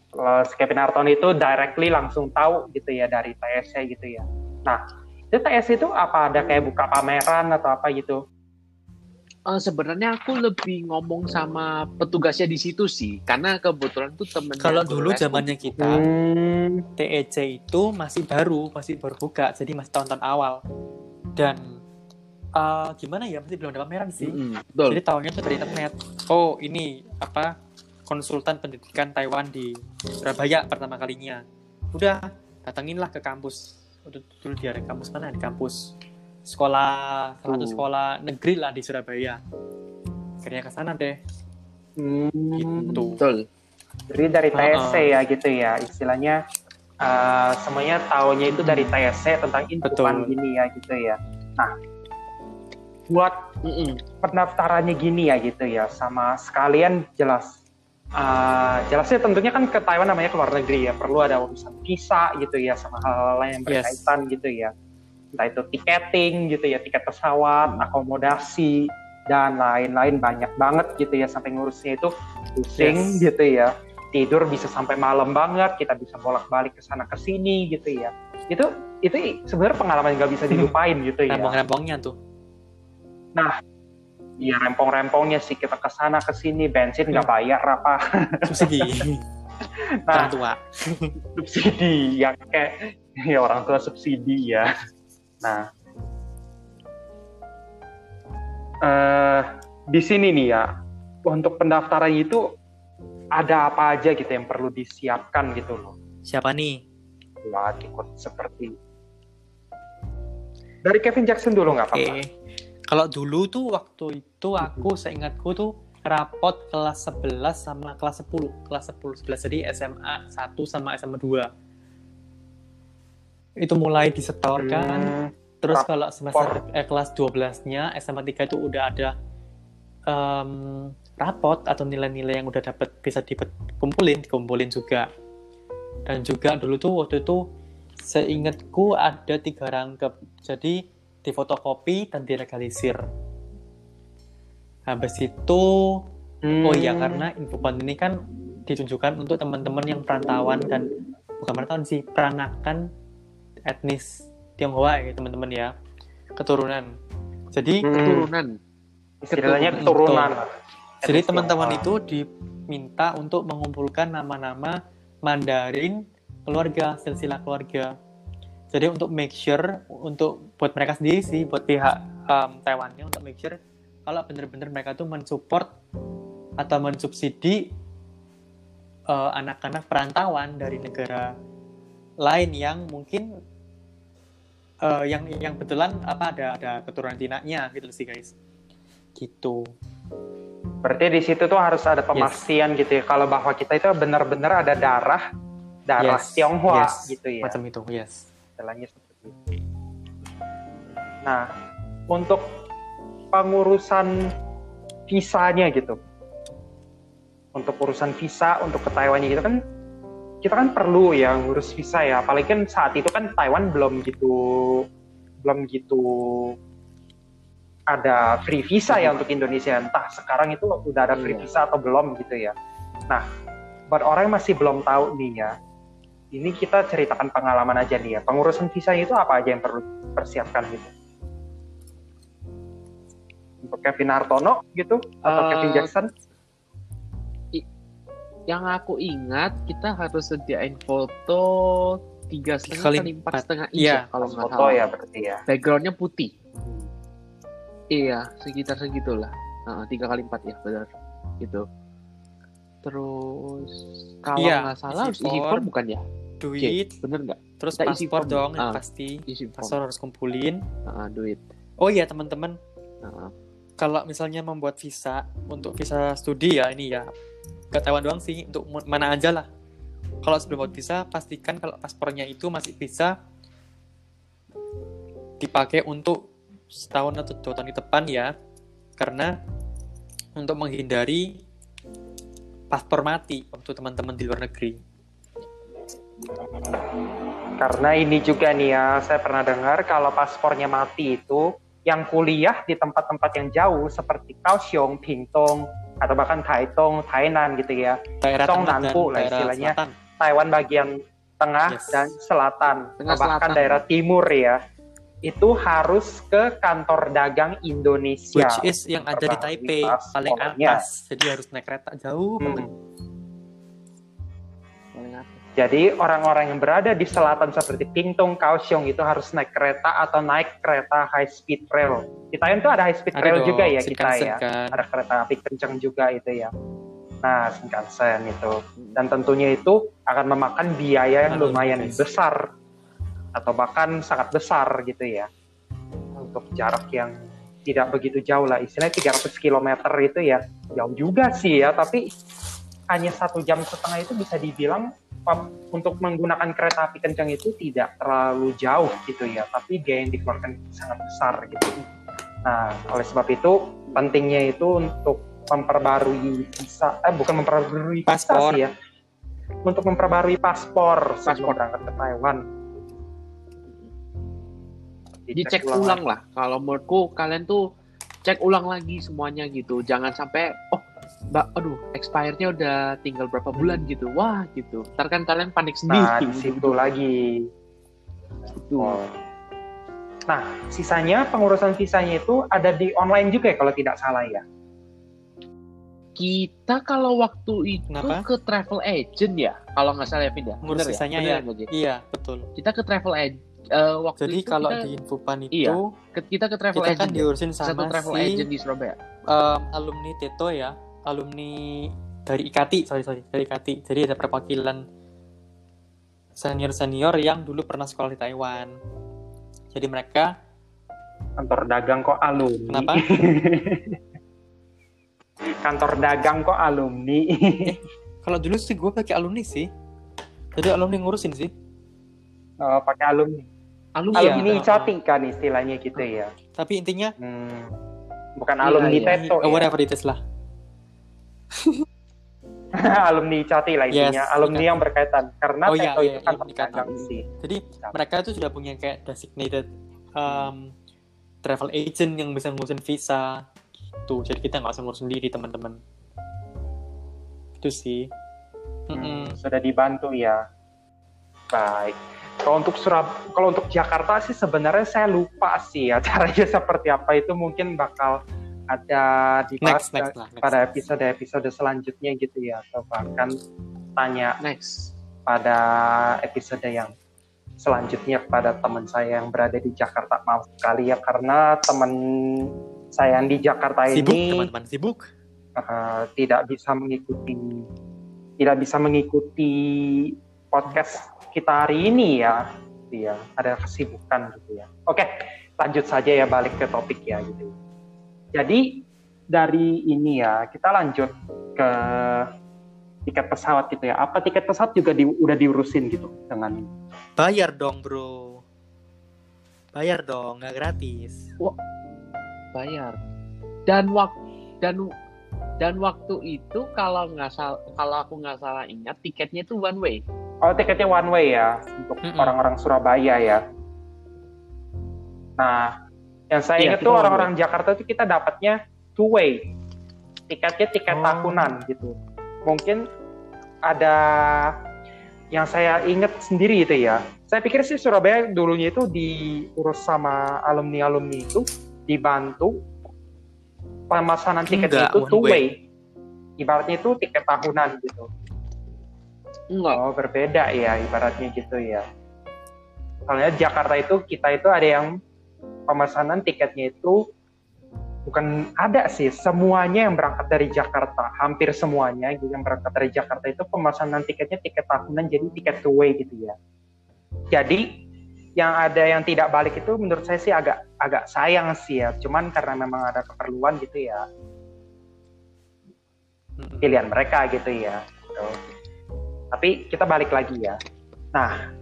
Kalau si Kevin Harton itu directly langsung tahu gitu ya dari TSC gitu ya. Nah, itu TSC itu apa ada kayak buka pameran atau apa gitu? eh, sebenarnya aku lebih ngomong sama petugasnya di situ sih karena kebetulan tuh temennya Kalau dulu zamannya kita, Hmm, TEC itu masih baru, masih baru buka, jadi masih tahun-tahun awal. Dan uh, gimana ya, masih belum ada pameran sih. Mm-mm, betul Jadi tahunya itu dari internet. Oh, ini apa konsultan pendidikan Taiwan di Surabaya pertama kalinya. Udah, datanginlah ke kampus. Udah dulu di kampus mana? Di kampus sekolah salah satu Tuh. sekolah negeri lah di Surabaya. Akhirnya ke sana deh. hmm, Gitu. betul Jadi dari TSC Uh-uh. ya gitu ya, istilahnya uh, semuanya tahunya itu dari TSC tentang infopan Betul. gini ya gitu ya. Nah, buat Mm-mm. pendaftarannya gini ya gitu ya sama sekalian jelas uh, jelasnya tentunya kan ke Taiwan namanya keluar negeri ya perlu ada urusan visa gitu ya sama hal-hal lain yang Yes. berkaitan gitu ya entah itu tiketing gitu ya tiket pesawat akomodasi dan lain-lain banyak banget gitu ya sampai ngurusnya itu pusing Yes. gitu ya tidur bisa sampai malam banget kita bisa bolak-balik ke sana ke sini gitu ya itu itu sebenarnya pengalaman nggak bisa dilupain gitu ya Rempong-rempongnya tuh. Iya rempong-rempongnya sih. Kita ke sana ke sini bensin nggak bayar apa Subsidi. nah Orang tua. subsidi yang kayak ya orang tua subsidi ya. Nah. Eh di sini nih ya untuk pendaftaran itu ada apa aja gitu yang perlu disiapkan gitu loh. Siapa nih? buat ikut seperti dari Kevin Jackson dulu nggak apa-apa Kalau dulu tuh waktu itu aku seingatku tuh rapot kelas 11 sama kelas 10. Kelas 10 11 jadi SMA 1 sama SMA 2. Itu mulai disetorkan. Hmm, Terus rapor. kalau semester eh, kelas 12-nya SMA 3 itu udah ada em, rapot atau nilai-nilai yang udah dapat bisa dikumpulin, dikumpulin juga. Dan juga dulu tuh waktu itu seingatku ada tiga rangkep. Jadi difotokopi dan dilegalisir. Habis itu, oh iya hmm, karena infoban ini kan ditunjukkan untuk teman-teman yang perantauan dan bukan perantauan sih peranakan etnis Tionghoa ya teman-teman ya keturunan jadi Hmm. Keturunan. Istilahnya Betul. keturunan. Jadi teman-teman itu diminta untuk mengumpulkan nama-nama Mandarin keluarga, silsilah keluarga. Jadi untuk make sure, untuk buat mereka sendiri sih, buat pihak um, Taiwannya untuk make sure kalau benar-benar mereka tuh mensupport atau mensubsidi uh, anak-anak perantauan dari negara lain yang mungkin uh, yang yang betulan apa ada ada keturunan Cina-nya gitu sih guys. Gitu. Berarti di situ tuh harus ada pemastian gitu ya kalau bahwa kita itu benar-benar ada darah darah Yes, Tionghoa yes, gitu ya. Macam itu, yes. Istilahnya seperti itu. Nah, untuk pengurusan visanya gitu. Untuk urusan visa untuk ke Taiwan gitu kan kita kan perlu ya ngurus visa ya. Apalagi kan saat itu kan Taiwan belum gitu belum gitu ada free visa ya untuk Indonesia. Entah sekarang itu udah ada free Iya. visa atau belum gitu ya. Nah, buat orang yang masih belum tahu nih ya, ini kita ceritakan pengalaman aja nih ya. Pengurusan visa itu apa aja yang perlu persiapkan gitu? Untuk Kevin Hartono gitu atau Eh, Kevin Jackson? Yang aku ingat kita harus sediain foto tiga setengah Kali empat setengah inch Iya, ya, kalau nggak Foto salah. ya berarti ya. Backgroundnya putih. Iya, sekitar segitulah. Heeh, Tiga kali empat ya, benar. Gitu. Terus kalau Iya, nggak salah harus isi isi form. bukan ya? Duit, Bener nggak? terus Kita isi paspor form. dong, Ah. pasti. Isi form. Paspor harus kumpulin. Heeh, duit. Oh iya teman-teman, Heeh. kalau misalnya membuat visa untuk visa studi ya ini ya ke Taiwan doang sih untuk mana aja lah. Kalau sebelum buat visa pastikan kalau paspornya itu masih bisa dipakai untuk setahun atau dua tahun di depan ya, karena untuk menghindari paspor mati untuk teman-teman di luar negeri. Karena ini juga nih ya, saya pernah dengar kalau paspornya mati itu yang kuliah di tempat-tempat yang jauh seperti Kaohsiung, Pingtung, atau bahkan Taitung, Tainan gitu ya. Daerah Nanpu lah istilahnya. selatan. Taiwan bagian tengah Yes. dan selatan, Tengah bahkan selatan. daerah timur ya. Itu harus ke kantor dagang Indonesia. Which is yang ada di Taipei paling atas, jadi harus naik kereta jauh Hmm. banget. Paling atas. Jadi orang-orang yang berada di selatan seperti Pingtung, Kaohsiung itu harus naik kereta atau naik kereta high speed rail. Di Taiwan itu ada high speed Ada rail dong, juga ya kita ya. kan. Ada kereta api kencang juga itu ya. Nah, Shinkansen itu. Dan tentunya itu akan memakan biaya yang Aduh, lumayan besar atau bahkan sangat besar gitu ya. Untuk jarak yang tidak begitu jauh lah. Istilahnya 300 km itu ya jauh juga sih ya, tapi hanya satu jam setengah itu bisa dibilang untuk menggunakan kereta api kencang itu tidak terlalu jauh gitu ya, tapi biaya yang dikeluarkan sangat besar gitu. Nah, oleh sebab itu pentingnya itu untuk memperbarui visa, eh bukan memperbarui visa Paspor. sih ya, untuk memperbarui paspor Paspor. berangkat ke Taiwan. Dicek ulang lah. Kalau menurutku kalian tuh cek ulang lagi semuanya gitu. Jangan sampai oh Mbak, aduh, expirednya udah tinggal berapa bulan gitu. Wah, gitu. Ntar kan kalian panik sendiri. Nah, di situ lagi. Gitu. Oh. Nah, sisanya pengurusan visanya itu ada di online juga ya kalau tidak salah ya. Kita kalau waktu itu Kenapa? ke travel agent ya, kalau nggak salah ya Pindah. Ngurus Bener visanya Bener ya? Ji? Iya, betul. Kita ke travel agent. Eh, waktu Jadi itu kalau kita, di Infopan itu Iya, kita ke travel kita kan agent ya? diurusin satu sama travel si agent di Surabaya. um, alumni Teto ya, alumni dari IKATI, sorry sorry, dari IKATI. Jadi ada perwakilan senior-senior yang dulu pernah sekolah di Taiwan. Jadi mereka Kantor dagang kok alumni. Kenapa? Kantor dagang kok alumni. kalau dulu sih gue pakai alumni sih. Jadi alumni ngurusin sih. Oh, pakai alumni. Alumni Iya. alumni ya? cati kan istilahnya gitu ya. Tapi intinya Hmm. Bukan Iya, alumni iya. Teto oh, ya. whatever it is lah. alumni cati lah intinya. Yes, alumni iya. yang berkaitan. Karena Oh, iya, Teto iya, itu alumni Teto. dagang sih. Jadi mereka itu sudah punya kayak designated um, travel agent yang bisa ngurusin visa gitu. Jadi kita nggak usah ngurus sendiri teman-teman. Itu sih. Hmm, sudah dibantu ya. Baik. Kalau untuk Surab, kalau untuk Jakarta sih sebenarnya saya lupa sih ya caranya seperti apa itu mungkin bakal ada dibahas Next, next lah. Next. pada episode-episode selanjutnya gitu ya atau bahkan tanya Next. pada episode yang selanjutnya kepada teman saya yang berada di Jakarta maaf sekali ya karena teman saya yang di Jakarta Sibuk, ini teman-teman sibuk. uh, tidak bisa mengikuti tidak bisa mengikuti podcast kita hari ini ya. Dia ada kesibukan gitu ya. Oke lanjut saja ya balik ke topik ya gitu jadi dari ini ya kita lanjut ke tiket pesawat gitu ya. Apa tiket pesawat juga di, udah diurusin gitu dengan Bayar dong, bro. Bayar dong, nggak gratis. bayar. Dan waktu dan dan waktu itu kalau nggak salah kalau aku nggak salah ingat tiketnya itu one way Oh, tiketnya one way ya untuk Mm-mm. orang-orang Surabaya ya. Nah, yang saya Iya, ingat kita tuh orang-orang Jakarta tuh kita dapatnya two way. Tiketnya tiket Oh. tahunan gitu. Mungkin ada yang saya ingat sendiri itu ya. Saya pikir sih Surabaya dulunya itu diurus sama alumni-alumni itu dibantu pemesanan tiketnya Enggak, itu two way. way. Ibaratnya itu tiket tahunan gitu. Enggak Oh berbeda ya ibaratnya gitu ya. Soalnya Jakarta itu kita itu ada yang pemesanan tiketnya itu bukan ada sih semuanya yang berangkat dari Jakarta hampir semuanya gitu yang berangkat dari Jakarta itu pemesanan tiketnya tiket tahunan jadi tiket two way gitu ya. Jadi yang ada yang tidak balik itu menurut saya sih agak agak sayang sih ya. Cuman karena memang ada keperluan gitu ya Mm-mm. pilihan mereka gitu ya. Gitu. Tapi kita balik lagi ya. Nah,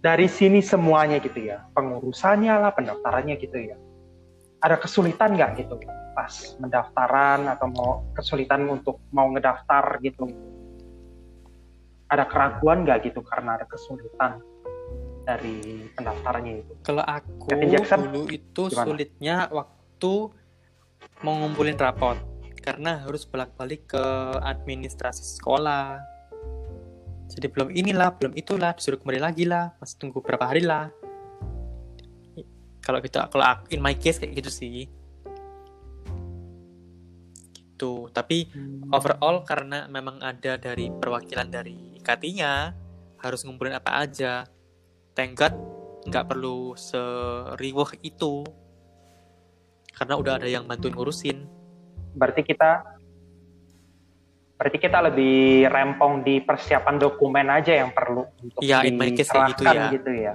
dari sini semuanya gitu ya, pengurusannya lah, pendaftarannya gitu ya. Ada kesulitan nggak gitu pas mendaftaran atau mau kesulitan untuk mau ngedaftar gitu? Ada keraguan nggak gitu karena ada kesulitan dari pendaftarannya itu? Kalau aku Kevin Jackson, dulu itu gimana? sulitnya waktu mau ngumpulin rapot karena harus bolak-balik ke administrasi sekolah. Jadi belum inilah, belum itulah, disuruh kembali lagi lah, masih tunggu berapa hari lah. Kalau gitu, kalau aku, in my case kayak gitu sih. Gitu. Tapi overall karena memang ada dari perwakilan dari IKT-nya harus ngumpulin apa aja. Thank God nggak perlu seriweh itu karena udah ada yang bantuin ngurusin. Berarti kita berarti kita lebih rempong di persiapan dokumen aja yang perlu untuk case kayak gitu diserahkan ya. gitu ya.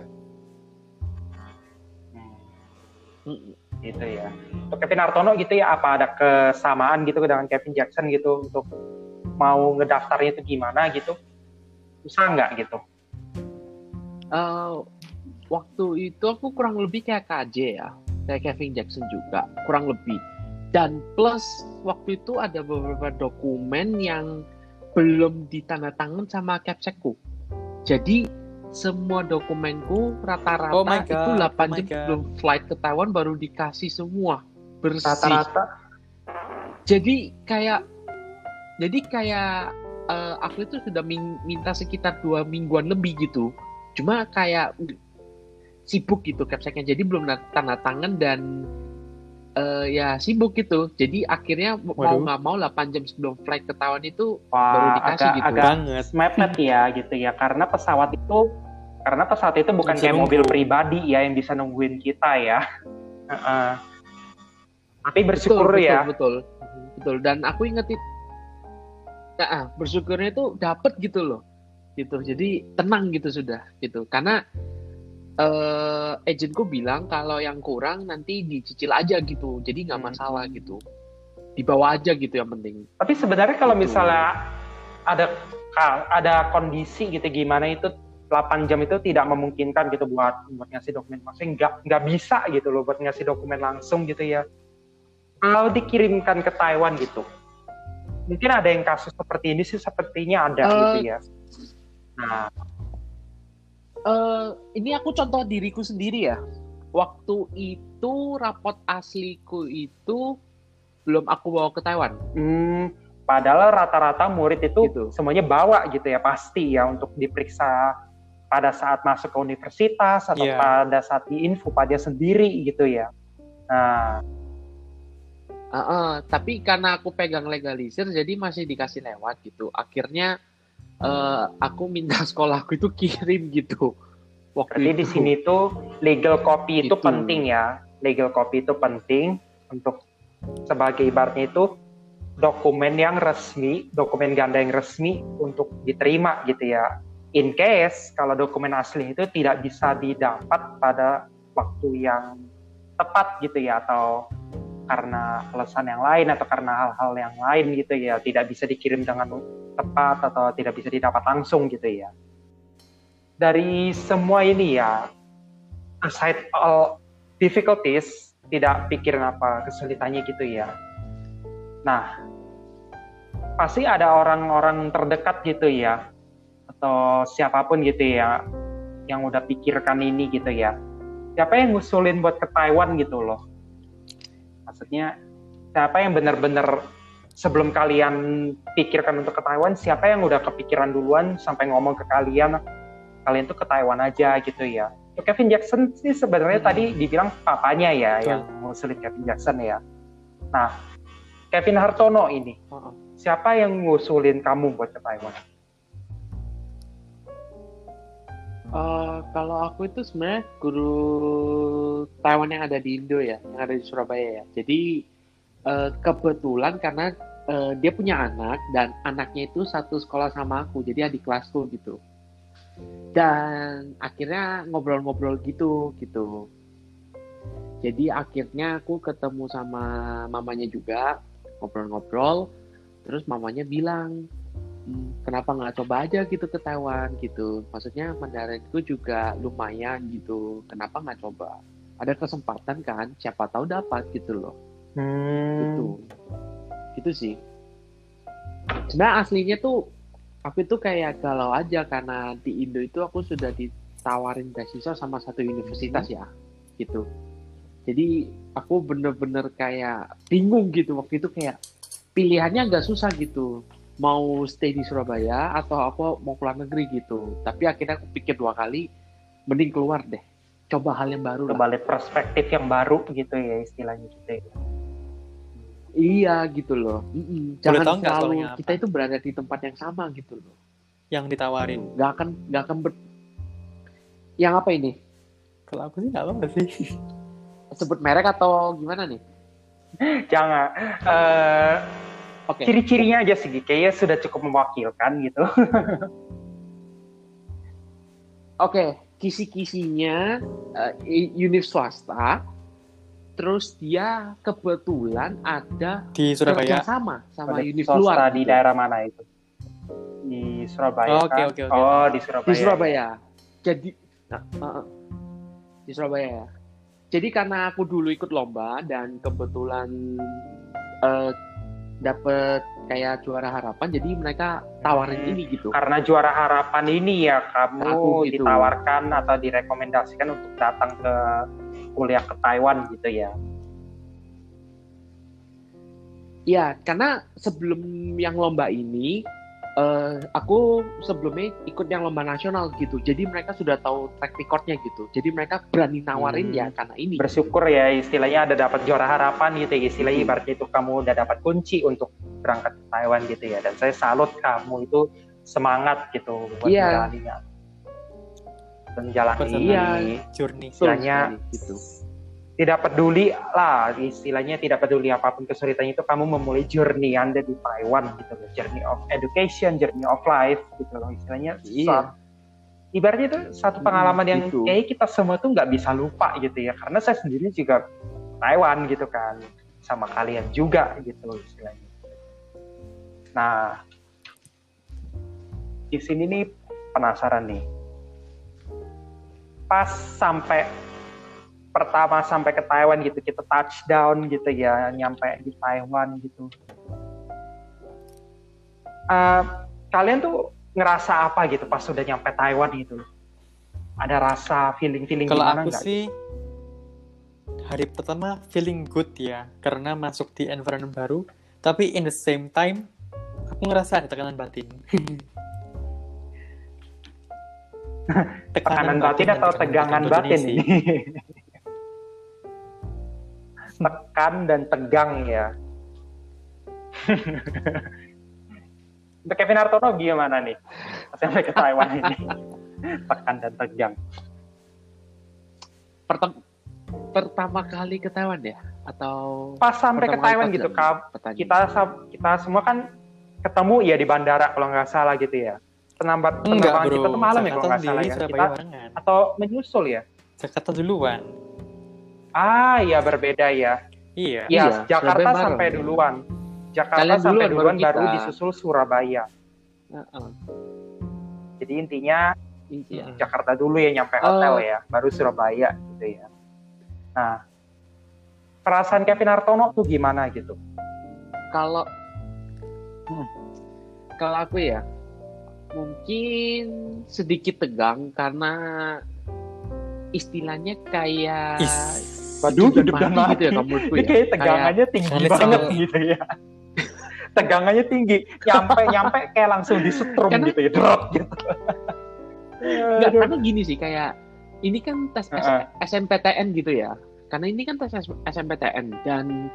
Hmm. Mm, gitu ya. Untuk Kevin Hartono gitu ya, apa ada kesamaan gitu dengan Kevin Jackson gitu untuk mau ngedaftarnya itu gimana gitu? Susah nggak gitu? Eh, waktu itu aku kurang lebih kayak KJ ya, kayak Kevin Jackson juga, kurang lebih. Dan plus waktu itu ada beberapa dokumen yang belum ditandatangan sama Capsekku. Jadi semua dokumenku rata-rata Oh itu God, 8 oh jam sebelum flight ke Taiwan baru dikasih semua bersih. Rata-rata Jadi kayak jadi kayak eh, aku itu sudah min- minta sekitar dua mingguan lebih gitu. Cuma kayak sibuk gitu capseknya. Jadi belum tanda tangan dan eh, ya sibuk gitu. Jadi akhirnya mau Waduh. nggak mau 8 jam sebelum flight ke Taiwan itu wah, baru dikasih agak, gitu. agak Banget. mepet ya gitu ya, karena pesawat itu karena pesawat itu bukan kayak mobil pribadi ya yang bisa nungguin kita ya. Heeh. Tapi bersyukur betul, ya. Betul, betul. Betul. Dan aku inget itu Nah, ah, bersyukurnya itu dapet gitu loh. Gitu. Jadi tenang gitu sudah gitu. Karena eh agentku bilang kalau yang kurang nanti dicicil aja gitu. Jadi nggak Hmm. masalah gitu. Dibawa aja gitu yang penting. Tapi sebenarnya kalau Gitu. misalnya ada ada kondisi gitu gimana itu 8 jam itu tidak memungkinkan gitu buat buat ngasih dokumen maksudnya nggak nggak bisa gitu loh buat ngasih dokumen langsung gitu ya kalau dikirimkan ke Taiwan gitu mungkin ada yang kasus seperti ini sih sepertinya ada Eh, gitu ya nah eh ini aku contoh diriku sendiri ya. Waktu itu rapot asliku itu belum aku bawa ke Taiwan. hmm, padahal rata-rata murid itu Gitu. semuanya bawa gitu ya pasti ya untuk diperiksa pada saat masuk ke universitas atau Iya. pada saat di info pada sendiri gitu ya. Nah, Heeh, tapi karena aku pegang legalisir jadi masih dikasih lewat gitu. Akhirnya eh, aku minta sekolahku itu kirim gitu. Waktu berarti di itu. sini tuh legal copy itu Gitu. penting ya. Legal copy itu penting untuk sebagai ibaratnya itu dokumen yang resmi, dokumen ganda yang resmi untuk diterima gitu ya. In case kalau dokumen asli itu tidak bisa didapat pada waktu yang tepat gitu ya atau karena alasan yang lain atau karena hal-hal yang lain gitu ya tidak bisa dikirim dengan tepat atau tidak bisa didapat langsung gitu ya. Dari semua ini ya aside all difficulties tidak pikirin apa kesulitannya gitu ya. Nah pasti ada orang-orang terdekat gitu ya atau siapa pun gitu ya yang udah pikirkan ini gitu ya. Siapa yang ngusulin buat ke Taiwan gitu loh maksudnya siapa yang benar-benar sebelum kalian pikirkan untuk ke Taiwan siapa yang udah kepikiran duluan sampai ngomong ke kalian kalian tuh ke Taiwan aja gitu ya Kevin Jackson sih sebenarnya Hmm. tadi dibilang papanya ya Betul. yang ngusulin Kevin Jackson ya nah Kevin Hartono ini Heeh. siapa yang ngusulin kamu buat ke Taiwan Eh, kalau aku itu sebenarnya guru Taiwan yang ada di Indo ya, yang ada di Surabaya ya. Jadi eh, kebetulan karena eh, dia punya anak dan anaknya itu satu sekolah sama aku, jadi adik kelasku gitu. Dan akhirnya ngobrol-ngobrol gitu gitu. Jadi akhirnya aku ketemu sama mamanya juga, ngobrol-ngobrol. Terus mamanya bilang, "Hmm, kenapa nggak coba aja gitu ke Taiwan gitu. Maksudnya Mandarinku juga lumayan gitu. Kenapa nggak coba? Ada kesempatan kan? Siapa tahu dapat gitu loh. Hmm. gitu. Gitu sih. Sebenarnya aslinya tuh aku itu kayak galau aja karena di Indo itu aku sudah ditawarin beasiswa sama satu universitas ya gitu. Jadi aku bener-bener kayak bingung gitu. Waktu itu kayak pilihannya agak susah gitu mau stay di Surabaya atau aku mau keluar negeri gitu tapi akhirnya aku pikir dua kali mending keluar deh coba hal yang baru coba lihat perspektif yang baru gitu ya istilahnya gitu ya. Iya gitu loh. Mm-mm. Jangan tahu selalu kita itu berada di tempat yang sama gitu loh. yang ditawarin. Gak akan gak akan ber... Yang apa ini? Kalau aku sih nggak apa sih. Sebut merek atau gimana nih? jangan eh, Oke. ciri-cirinya aja sih kayaknya sudah cukup mewakilkan gitu Oke, kisi-kisinya eh, univ swasta. Terus dia kebetulan ada Di Surabaya. sama Pada univ swasta luar di gitu. daerah mana itu di Surabaya Oh, oke, kan? oke, oke. oh di Surabaya di Surabaya. Jadi, nah, uh, di Surabaya ya. Jadi karena aku dulu ikut lomba dan kebetulan uh, dapet kayak juara harapan, jadi mereka tawarin Hmm. ini gitu. karena juara harapan ini ya kamu Aku gitu. ditawarkan atau direkomendasikan untuk datang ke kuliah ke Taiwan gitu ya Iya, karena sebelum yang lomba ini, eh, aku sebelumnya ikut yang lomba nasional gitu. Jadi mereka sudah tahu track recordnya gitu. Jadi mereka berani nawarin Hmm. ya karena ini. bersyukur ya istilahnya ada dapat juara harapan gitu ya istilahnya Hmm. ibaratnya itu kamu udah dapat kunci untuk berangkat ke Taiwan gitu ya dan saya salut kamu itu semangat gitu buat Iya. menjalaninya menjalani Iya. Journey. Istilahnya gitu. Tidak peduli lah istilahnya tidak peduli apa pun kesulitannya itu kamu memulai journey anda di Taiwan gitu loh. Journey of education journey of life gitu loh istilahnya. Suatu- ibaratnya itu satu Hmm, pengalaman yang gitu. kayak kita semua tuh nggak bisa lupa gitu ya. Karena saya sendiri juga Taiwan gitu kan sama kalian juga gitu loh istilahnya. Nah di sini nih penasaran nih. Pas sampai pertama sampai ke Taiwan gitu kita touchdown gitu ya nyampe di Taiwan gitu Eh, kalian tuh ngerasa apa gitu pas sudah nyampe Taiwan gitu ada rasa feeling feeling Kalau aku nggak sih hari pertama feeling good ya karena masuk di environment baru. Tapi in the same time aku ngerasa ada tekanan batin. Tekanan batin dan atau tekanan tegangan batin sih. Tekan dan tegang ya. Untuk Kevin Hartono gimana nih? Sampai ke Taiwan ini. Tekan dan tegang. Pertem- pertama kali ke Taiwan ya? Atau Pas sampai ke Taiwan gitu, Kak, kita kita semua kan ketemu ya di bandara kalau nggak salah gitu ya. Penambat bro. kita tuh malam ya kalau Jakarta nggak salah ya. Kita atau menyusul ya? Jakarta duluan. Ah, ya berbeda ya. Iya. Ya, Iya, Jakarta Surabaya bareng. sampai duluan. Jakarta Kalian sampai duluan, baru duluan baru, disusul Surabaya. Heeh. Jadi intinya Iya. Jakarta dulu ya nyampe hotel Oh. ya, baru Surabaya gitu ya. Nah, perasaan Kevin Hartono tuh gimana gitu? Kalau Hmm. kalau aku ya mungkin sedikit tegang karena istilahnya kayak Is. Waduh, hidup dan mati gitu ya menurutku Ini ya. kayak tegangannya tinggi Kayak banget soal- gitu ya. tegangannya tinggi, nyampe nyampe kayak langsung disetrum Karena- gitu ya, drop gitu. Nggak, Aduh. karena gini sih kayak ini kan tes S- Heeh. SNPTN gitu ya. Karena ini kan tes S- SNPTN dan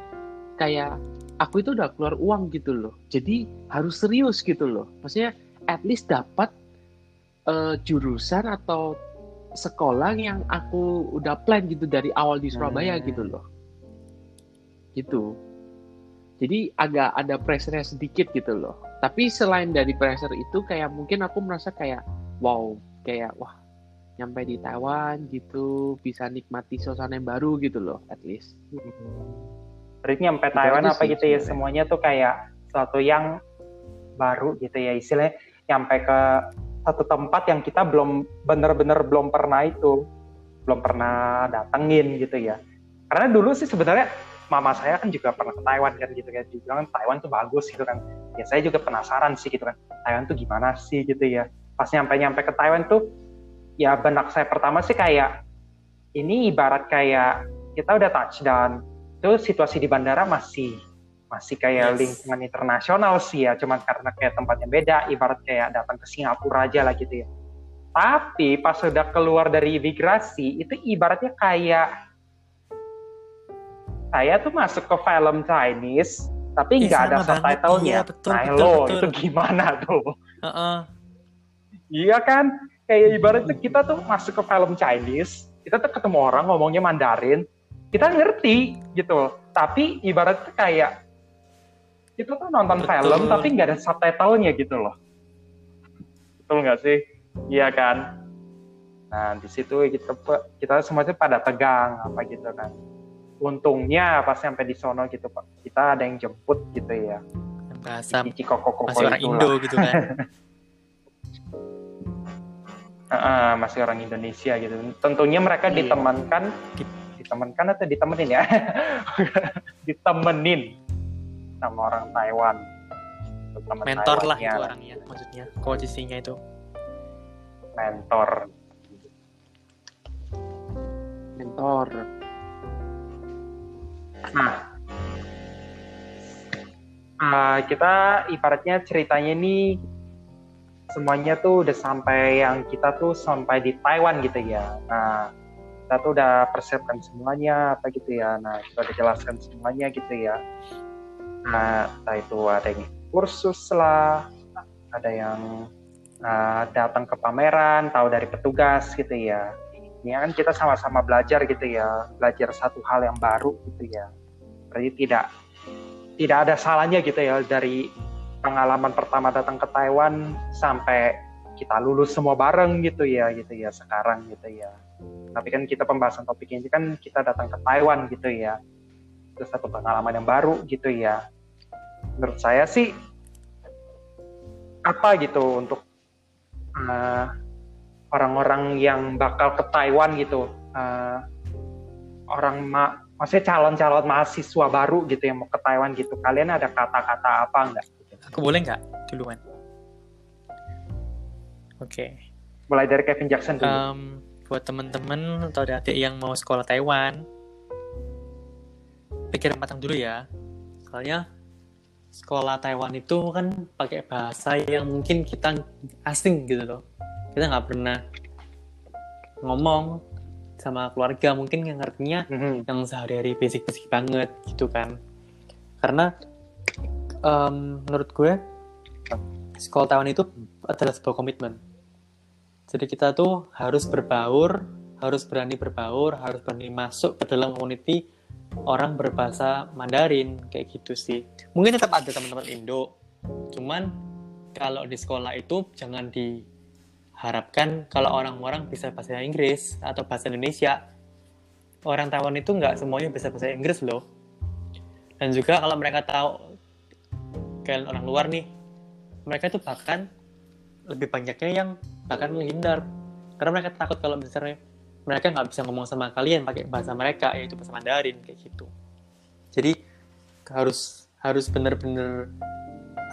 kayak aku itu udah keluar uang gitu loh. Jadi harus serius gitu loh. Maksudnya at least dapat eh, jurusan atau sekolah yang aku udah plan gitu dari awal di Surabaya Hmm. gitu loh. Gitu. Jadi agak ada pressure sedikit gitu loh. Tapi selain dari pressure itu kayak mungkin aku merasa kayak wow, kayak wah nyampe di Taiwan gitu bisa nikmati suasana yang baru gitu loh at least. Berarti nyampe Itu Taiwan apa sih gitu ya, semuanya tuh kayak sesuatu yang baru gitu ya, istilahnya nyampe ke satu tempat yang kita belum bener-bener belum pernah itu, belum pernah datengin gitu ya. Karena dulu sih sebenarnya mama saya kan juga pernah ke Taiwan kan gitu kan, juga kan Taiwan tuh bagus gitu kan. Ya saya juga penasaran sih gitu kan, Taiwan tuh gimana sih gitu ya. Pas nyampe-nyampe ke Taiwan tuh, ya benak saya pertama sih kayak, ini ibarat kayak kita udah touchdown, itu situasi di bandara masih masih kayak Yes. lingkungan internasional sih ya, cuman karena kayak tempatnya beda, ibarat kayak datang ke Singapura aja lah gitu ya. Tapi pas sudah keluar dari imigrasi, itu ibaratnya kayak saya tuh masuk ke film Chinese, tapi Ih, nggak ada sama banget. subtitlenya. Iya, betul, nah betul, lo, betul. itu gimana tuh? Heeh. Iya kan? Kayak ibaratnya kita tuh masuk ke film Chinese, kita tuh ketemu orang ngomongnya Mandarin, kita ngerti gitu. Tapi ibaratnya kayak kita tuh nonton Betul. film tapi nggak ada subtitlenya gitu loh. Betul nggak sih? Iya kan? Nah di situ kita kita semuanya pada tegang apa gitu kan. Untungnya pas sampai di sono gitu pak, kita ada yang jemput gitu ya. Bahasa Cici koko koko masih orang Indo gitu kan. Heeh, masih orang Indonesia gitu. Tentunya mereka Iya. ditemankan, di- ditemankan atau ditemenin ya? ditemenin sama orang Taiwan. Teman Mentor lah itu orangnya maksudnya. Posisinya itu. Mentor. Mentor. Nah, ah, kita ibaratnya ceritanya ini semuanya tuh udah sampai yang kita tuh sampai di Taiwan gitu ya. Nah, kita tuh udah persiapkan semuanya apa gitu ya. Nah, kita udah jelaskan semuanya gitu ya. Nah, itu ada yang kursus lah, ada yang ah, datang ke pameran, tahu dari petugas gitu ya. Ini kan kita sama-sama belajar gitu ya, belajar satu hal yang baru gitu ya. Berarti tidak tidak ada salahnya gitu ya dari pengalaman pertama datang ke Taiwan sampai kita lulus semua bareng gitu ya gitu ya sekarang gitu ya. Tapi kan kita pembahasan topik ini kan kita datang ke Taiwan gitu ya. Itu satu pengalaman yang baru gitu ya. Menurut saya sih apa gitu untuk eh, orang-orang yang bakal ke Taiwan gitu. eh, orang ma maksudnya calon-calon mahasiswa baru gitu yang mau ke Taiwan gitu. Kalian ada kata-kata apa enggak? Aku boleh nggak duluan? Oke. Mulai dari Kevin Jackson dulu. Em, buat temen-temen atau adik yang mau sekolah Taiwan, pikir matang dulu ya. Soalnya sekolah Taiwan itu kan pakai bahasa yang mungkin kita asing gitu loh. Kita nggak pernah ngomong sama keluarga mungkin yang ngertinya Mhm. yang sehari-hari basic-basic banget gitu kan karena em, menurut gue sekolah Taiwan itu adalah sebuah komitmen jadi kita tuh harus berbaur harus berani berbaur harus berani masuk ke dalam community orang berbahasa Mandarin kayak gitu sih. Mungkin tetap ada teman-teman Indo cuman kalau di sekolah itu jangan diharapkan kalau orang-orang bisa bahasa Inggris atau bahasa Indonesia. Orang Taiwan itu nggak semuanya bisa bahasa Inggris loh. Dan juga kalau mereka tahu kalian orang luar nih, mereka itu bahkan lebih banyaknya yang bahkan menghindar. Karena mereka takut kalau misalnya mereka nggak bisa ngomong sama kalian pakai bahasa mereka yaitu bahasa Mandarin kayak gitu. Jadi harus harus bener-bener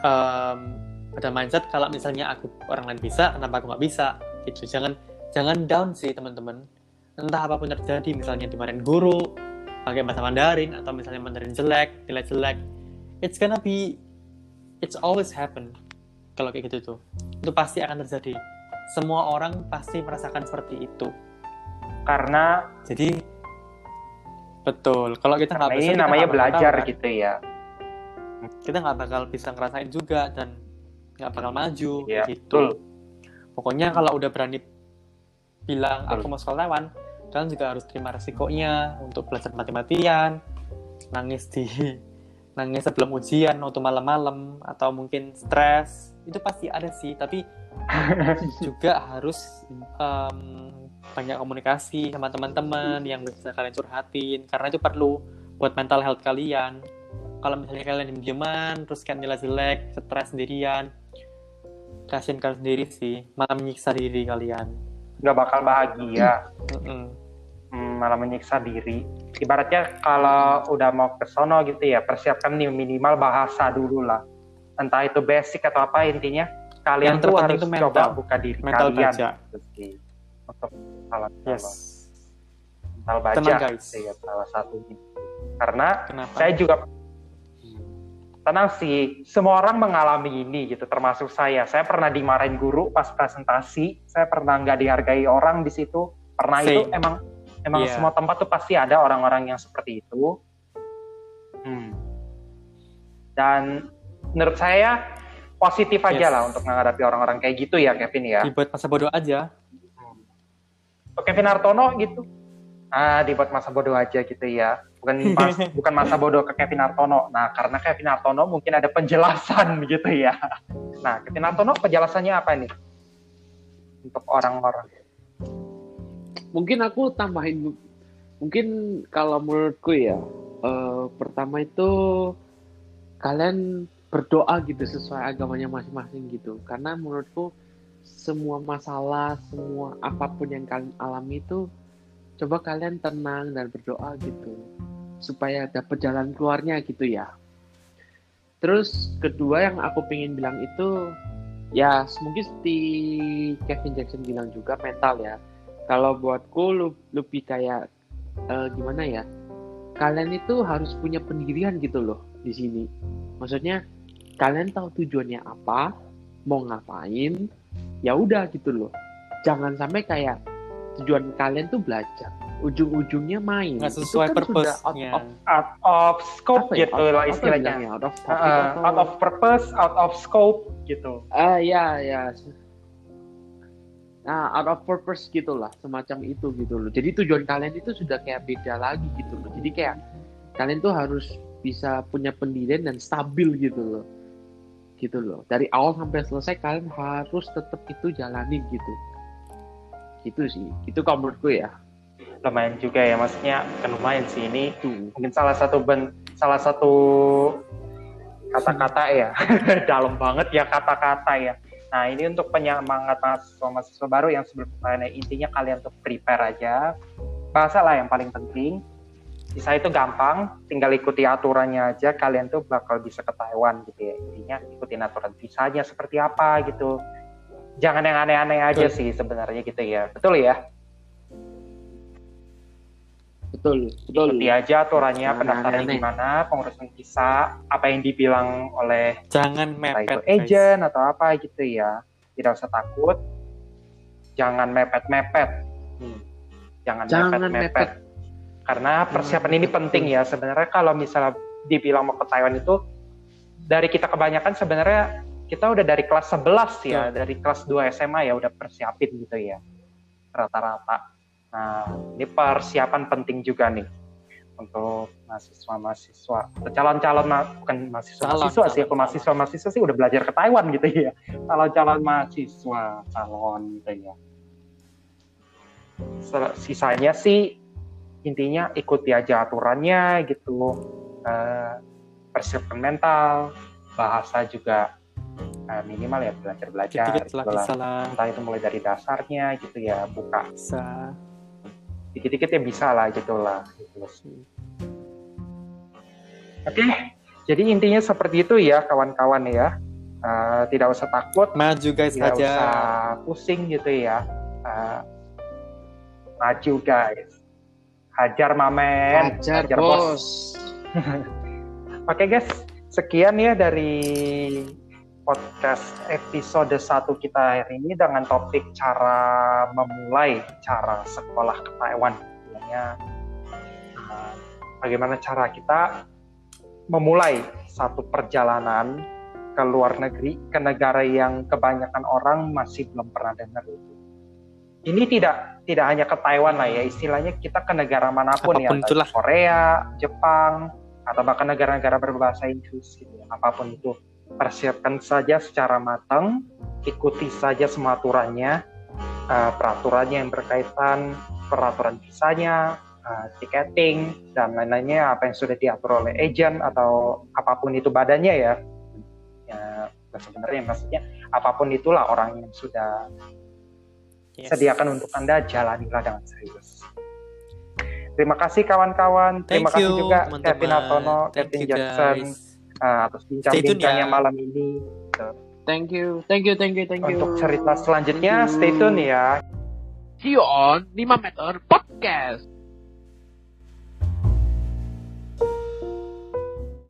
em, ada mindset kalau misalnya aku orang lain bisa, kenapa aku nggak bisa? Gitu. Jangan jangan down sih teman-teman. Entah apa pun terjadi misalnya dimarahin guru pakai bahasa Mandarin atau misalnya Mandarin jelek nilai jelek it's gonna be it's always happen. Kalau kayak gitu tuh itu pasti akan terjadi. Semua orang pasti merasakan seperti itu Karena jadi betul kalau kita nggak Nah, ini kita namanya belajar tahu, kan? gitu ya. kita nggak bakal bisa ngerasain juga dan nggak bakal maju Iya, gitu betul. pokoknya kalau udah berani bilang Betul. aku mau sekolah kalian juga harus terima resikonya untuk belajar mati-matian nangis di nangis sebelum ujian waktu malam-malam atau mungkin stres itu pasti ada sih tapi juga harus em, banyak komunikasi sama teman-teman yang bisa kalian curhatin karena itu perlu buat mental health kalian kalau misalnya kalian diem-dieman terus kalian nilai jelek stres sendirian kasihan kalian sendiri sih malah menyiksa diri kalian nggak bakal bahagia, Mm-mm. hmm, malah menyiksa diri. Ibaratnya kalau udah mau ke sono gitu ya, persiapkan nih minimal bahasa dulu lah. Entah itu basic atau apa intinya, kalian Yang tuh harus tuh mental. coba buka diri Mental kalian. baja. gitu. Untuk salah yes mental baja Tenang, guys. ya, salah satunya. Karena kenapa saya juga tenang sih semua orang mengalami ini gitu termasuk saya saya pernah dimarahin guru pas presentasi saya pernah nggak dihargai orang di situ pernah itu Same. emang emang Iya. semua tempat tuh pasti ada orang-orang yang seperti itu Hmm. dan menurut saya positif aja Yes. lah untuk menghadapi orang-orang kayak gitu ya Kevin ya dibuat masa bodoh aja Kevin Hartono gitu. Ah dibuat masa bodoh aja gitu ya. Bukan mas, bukan masa bodoh ke Kevin Hartono. Nah karena Kevin Hartono mungkin ada penjelasan gitu ya. Nah Kevin Hartono penjelasannya apa nih untuk orang-orang. Mungkin aku tambahin mungkin kalau menurutku ya eh, pertama itu kalian berdoa gitu sesuai agamanya masing-masing gitu. Karena menurutku semua masalah semua apa pun yang kalian alami itu coba kalian tenang dan berdoa gitu supaya dapat jalan keluarnya gitu ya. Terus kedua yang aku pengen bilang itu ya mungkin seperti Kevin Jackson bilang juga mental ya. Kalau buatku lebih kayak eh, gimana ya kalian itu harus punya pendirian gitu loh di sini. Maksudnya kalian tahu tujuannya apa mau ngapain ya udah gitu loh jangan sampai kayak tujuan kalian tuh belajar ujung-ujungnya main nggak Itu sesuai kan sudah out of out of scope ya? gitu Out- lah istilahnya bilangnya? out of topic Uh, atau- out of purpose out of scope gitu Ah ya ya. Nah, out of purpose gitulah, semacam itu gitu loh. Jadi tujuan kalian itu sudah kayak beda lagi gitu loh. Jadi kayak kalian tuh harus bisa punya pendirian dan stabil gitu loh. Gitu loh. Dari awal sampai selesai kalian harus tetap itu jalanin gitu. Gitu sih. Itu kalau menurutku ya. lumayan juga ya maksudnya kan lumayan sih ini Itu. mungkin salah satu ben salah satu kata-kata ya dalam banget ya kata-kata ya nah ini untuk penyemangat mahasiswa mahasiswa baru yang sebelum kalian intinya kalian tuh prepare aja bahasa lah yang paling penting sisa itu gampang tinggal ikuti aturannya aja kalian tuh bakal bisa ke Taiwan gitu ya intinya ikutin aturan visanya seperti apa gitu jangan yang aneh-aneh aja Betul. sih sebenarnya gitu ya betul ya Betul, betul. ikuti aja aturannya Jangan aneh-aneh. gimana pengurusan visa apa yang dibilang oleh jangan itu mepet guys. agent atau apa gitu ya tidak usah takut jangan mepet-mepet Hmm. Jangan, Jangan mepet-mepet. Karena persiapan ini penting ya. Sebenarnya kalau misalnya dibilang mau ke Taiwan itu dari kita kebanyakan sebenarnya kita udah dari kelas 11 ya, dari kelas 2 SMA ya udah persiapin gitu ya. Rata-rata. Nah, ini persiapan penting juga nih untuk mahasiswa-mahasiswa atau calon-calon ma- bukan mahasiswa-mahasiswa Calon, sih, aku mahasiswa-mahasiswa sih udah belajar ke Taiwan gitu ya. Calon-calon mahasiswa, calon gitu ya. Sisanya sih intinya ikuti aja aturannya gitu. Eh, persiapkan mental, bahasa juga eh, minimal ya belajar-belajar. Dikit-dikit gitu lah. Entah itu mulai dari dasarnya gitu ya, buka bisa. dikit-dikit ya bisa lah gitu lah. Gitu. Oke, jadi intinya seperti itu ya kawan-kawan ya. Eh, tidak usah takut, Maju guys tidak aja. usah pusing gitu ya. Eh, maju guys. Hajar mamen, Hajar, bos. Oke guys, sekian ya dari podcast episode 1 kita hari ini dengan topik cara memulai cara sekolah ke Taiwan. Sebenarnya uh, bagaimana cara kita memulai satu perjalanan ke luar negeri, ke negara yang kebanyakan orang masih belum pernah dengar itu. Ini tidak tidak hanya ke Taiwan lah ya, istilahnya kita ke negara mana pun ya, Apa pun entah itulah. Korea, Jepang, atau bahkan negara-negara berbahasa Inggris gitu ya. apa pun itu persiapkan saja secara matang ikuti saja semua aturannya eh, peraturannya yang berkaitan peraturan visanya eh, tiketing dan lain-lainnya apa yang sudah diatur oleh agent atau apa pun itu badannya ya ya sebenarnya maksudnya apa pun itulah orang yang sudah Yes. sediakan untuk anda jalanilah dengan serius terima kasih kawan-kawan Thank terima kasih you, juga teman-teman. Kevin Altono Thank Kevin Jackson uh, atas bincang-bincangnya ya. malam ini. Thank you, thank you, thank you, thank you. Untuk cerita selanjutnya, stay tune ya. See you on 5 Meter Podcast.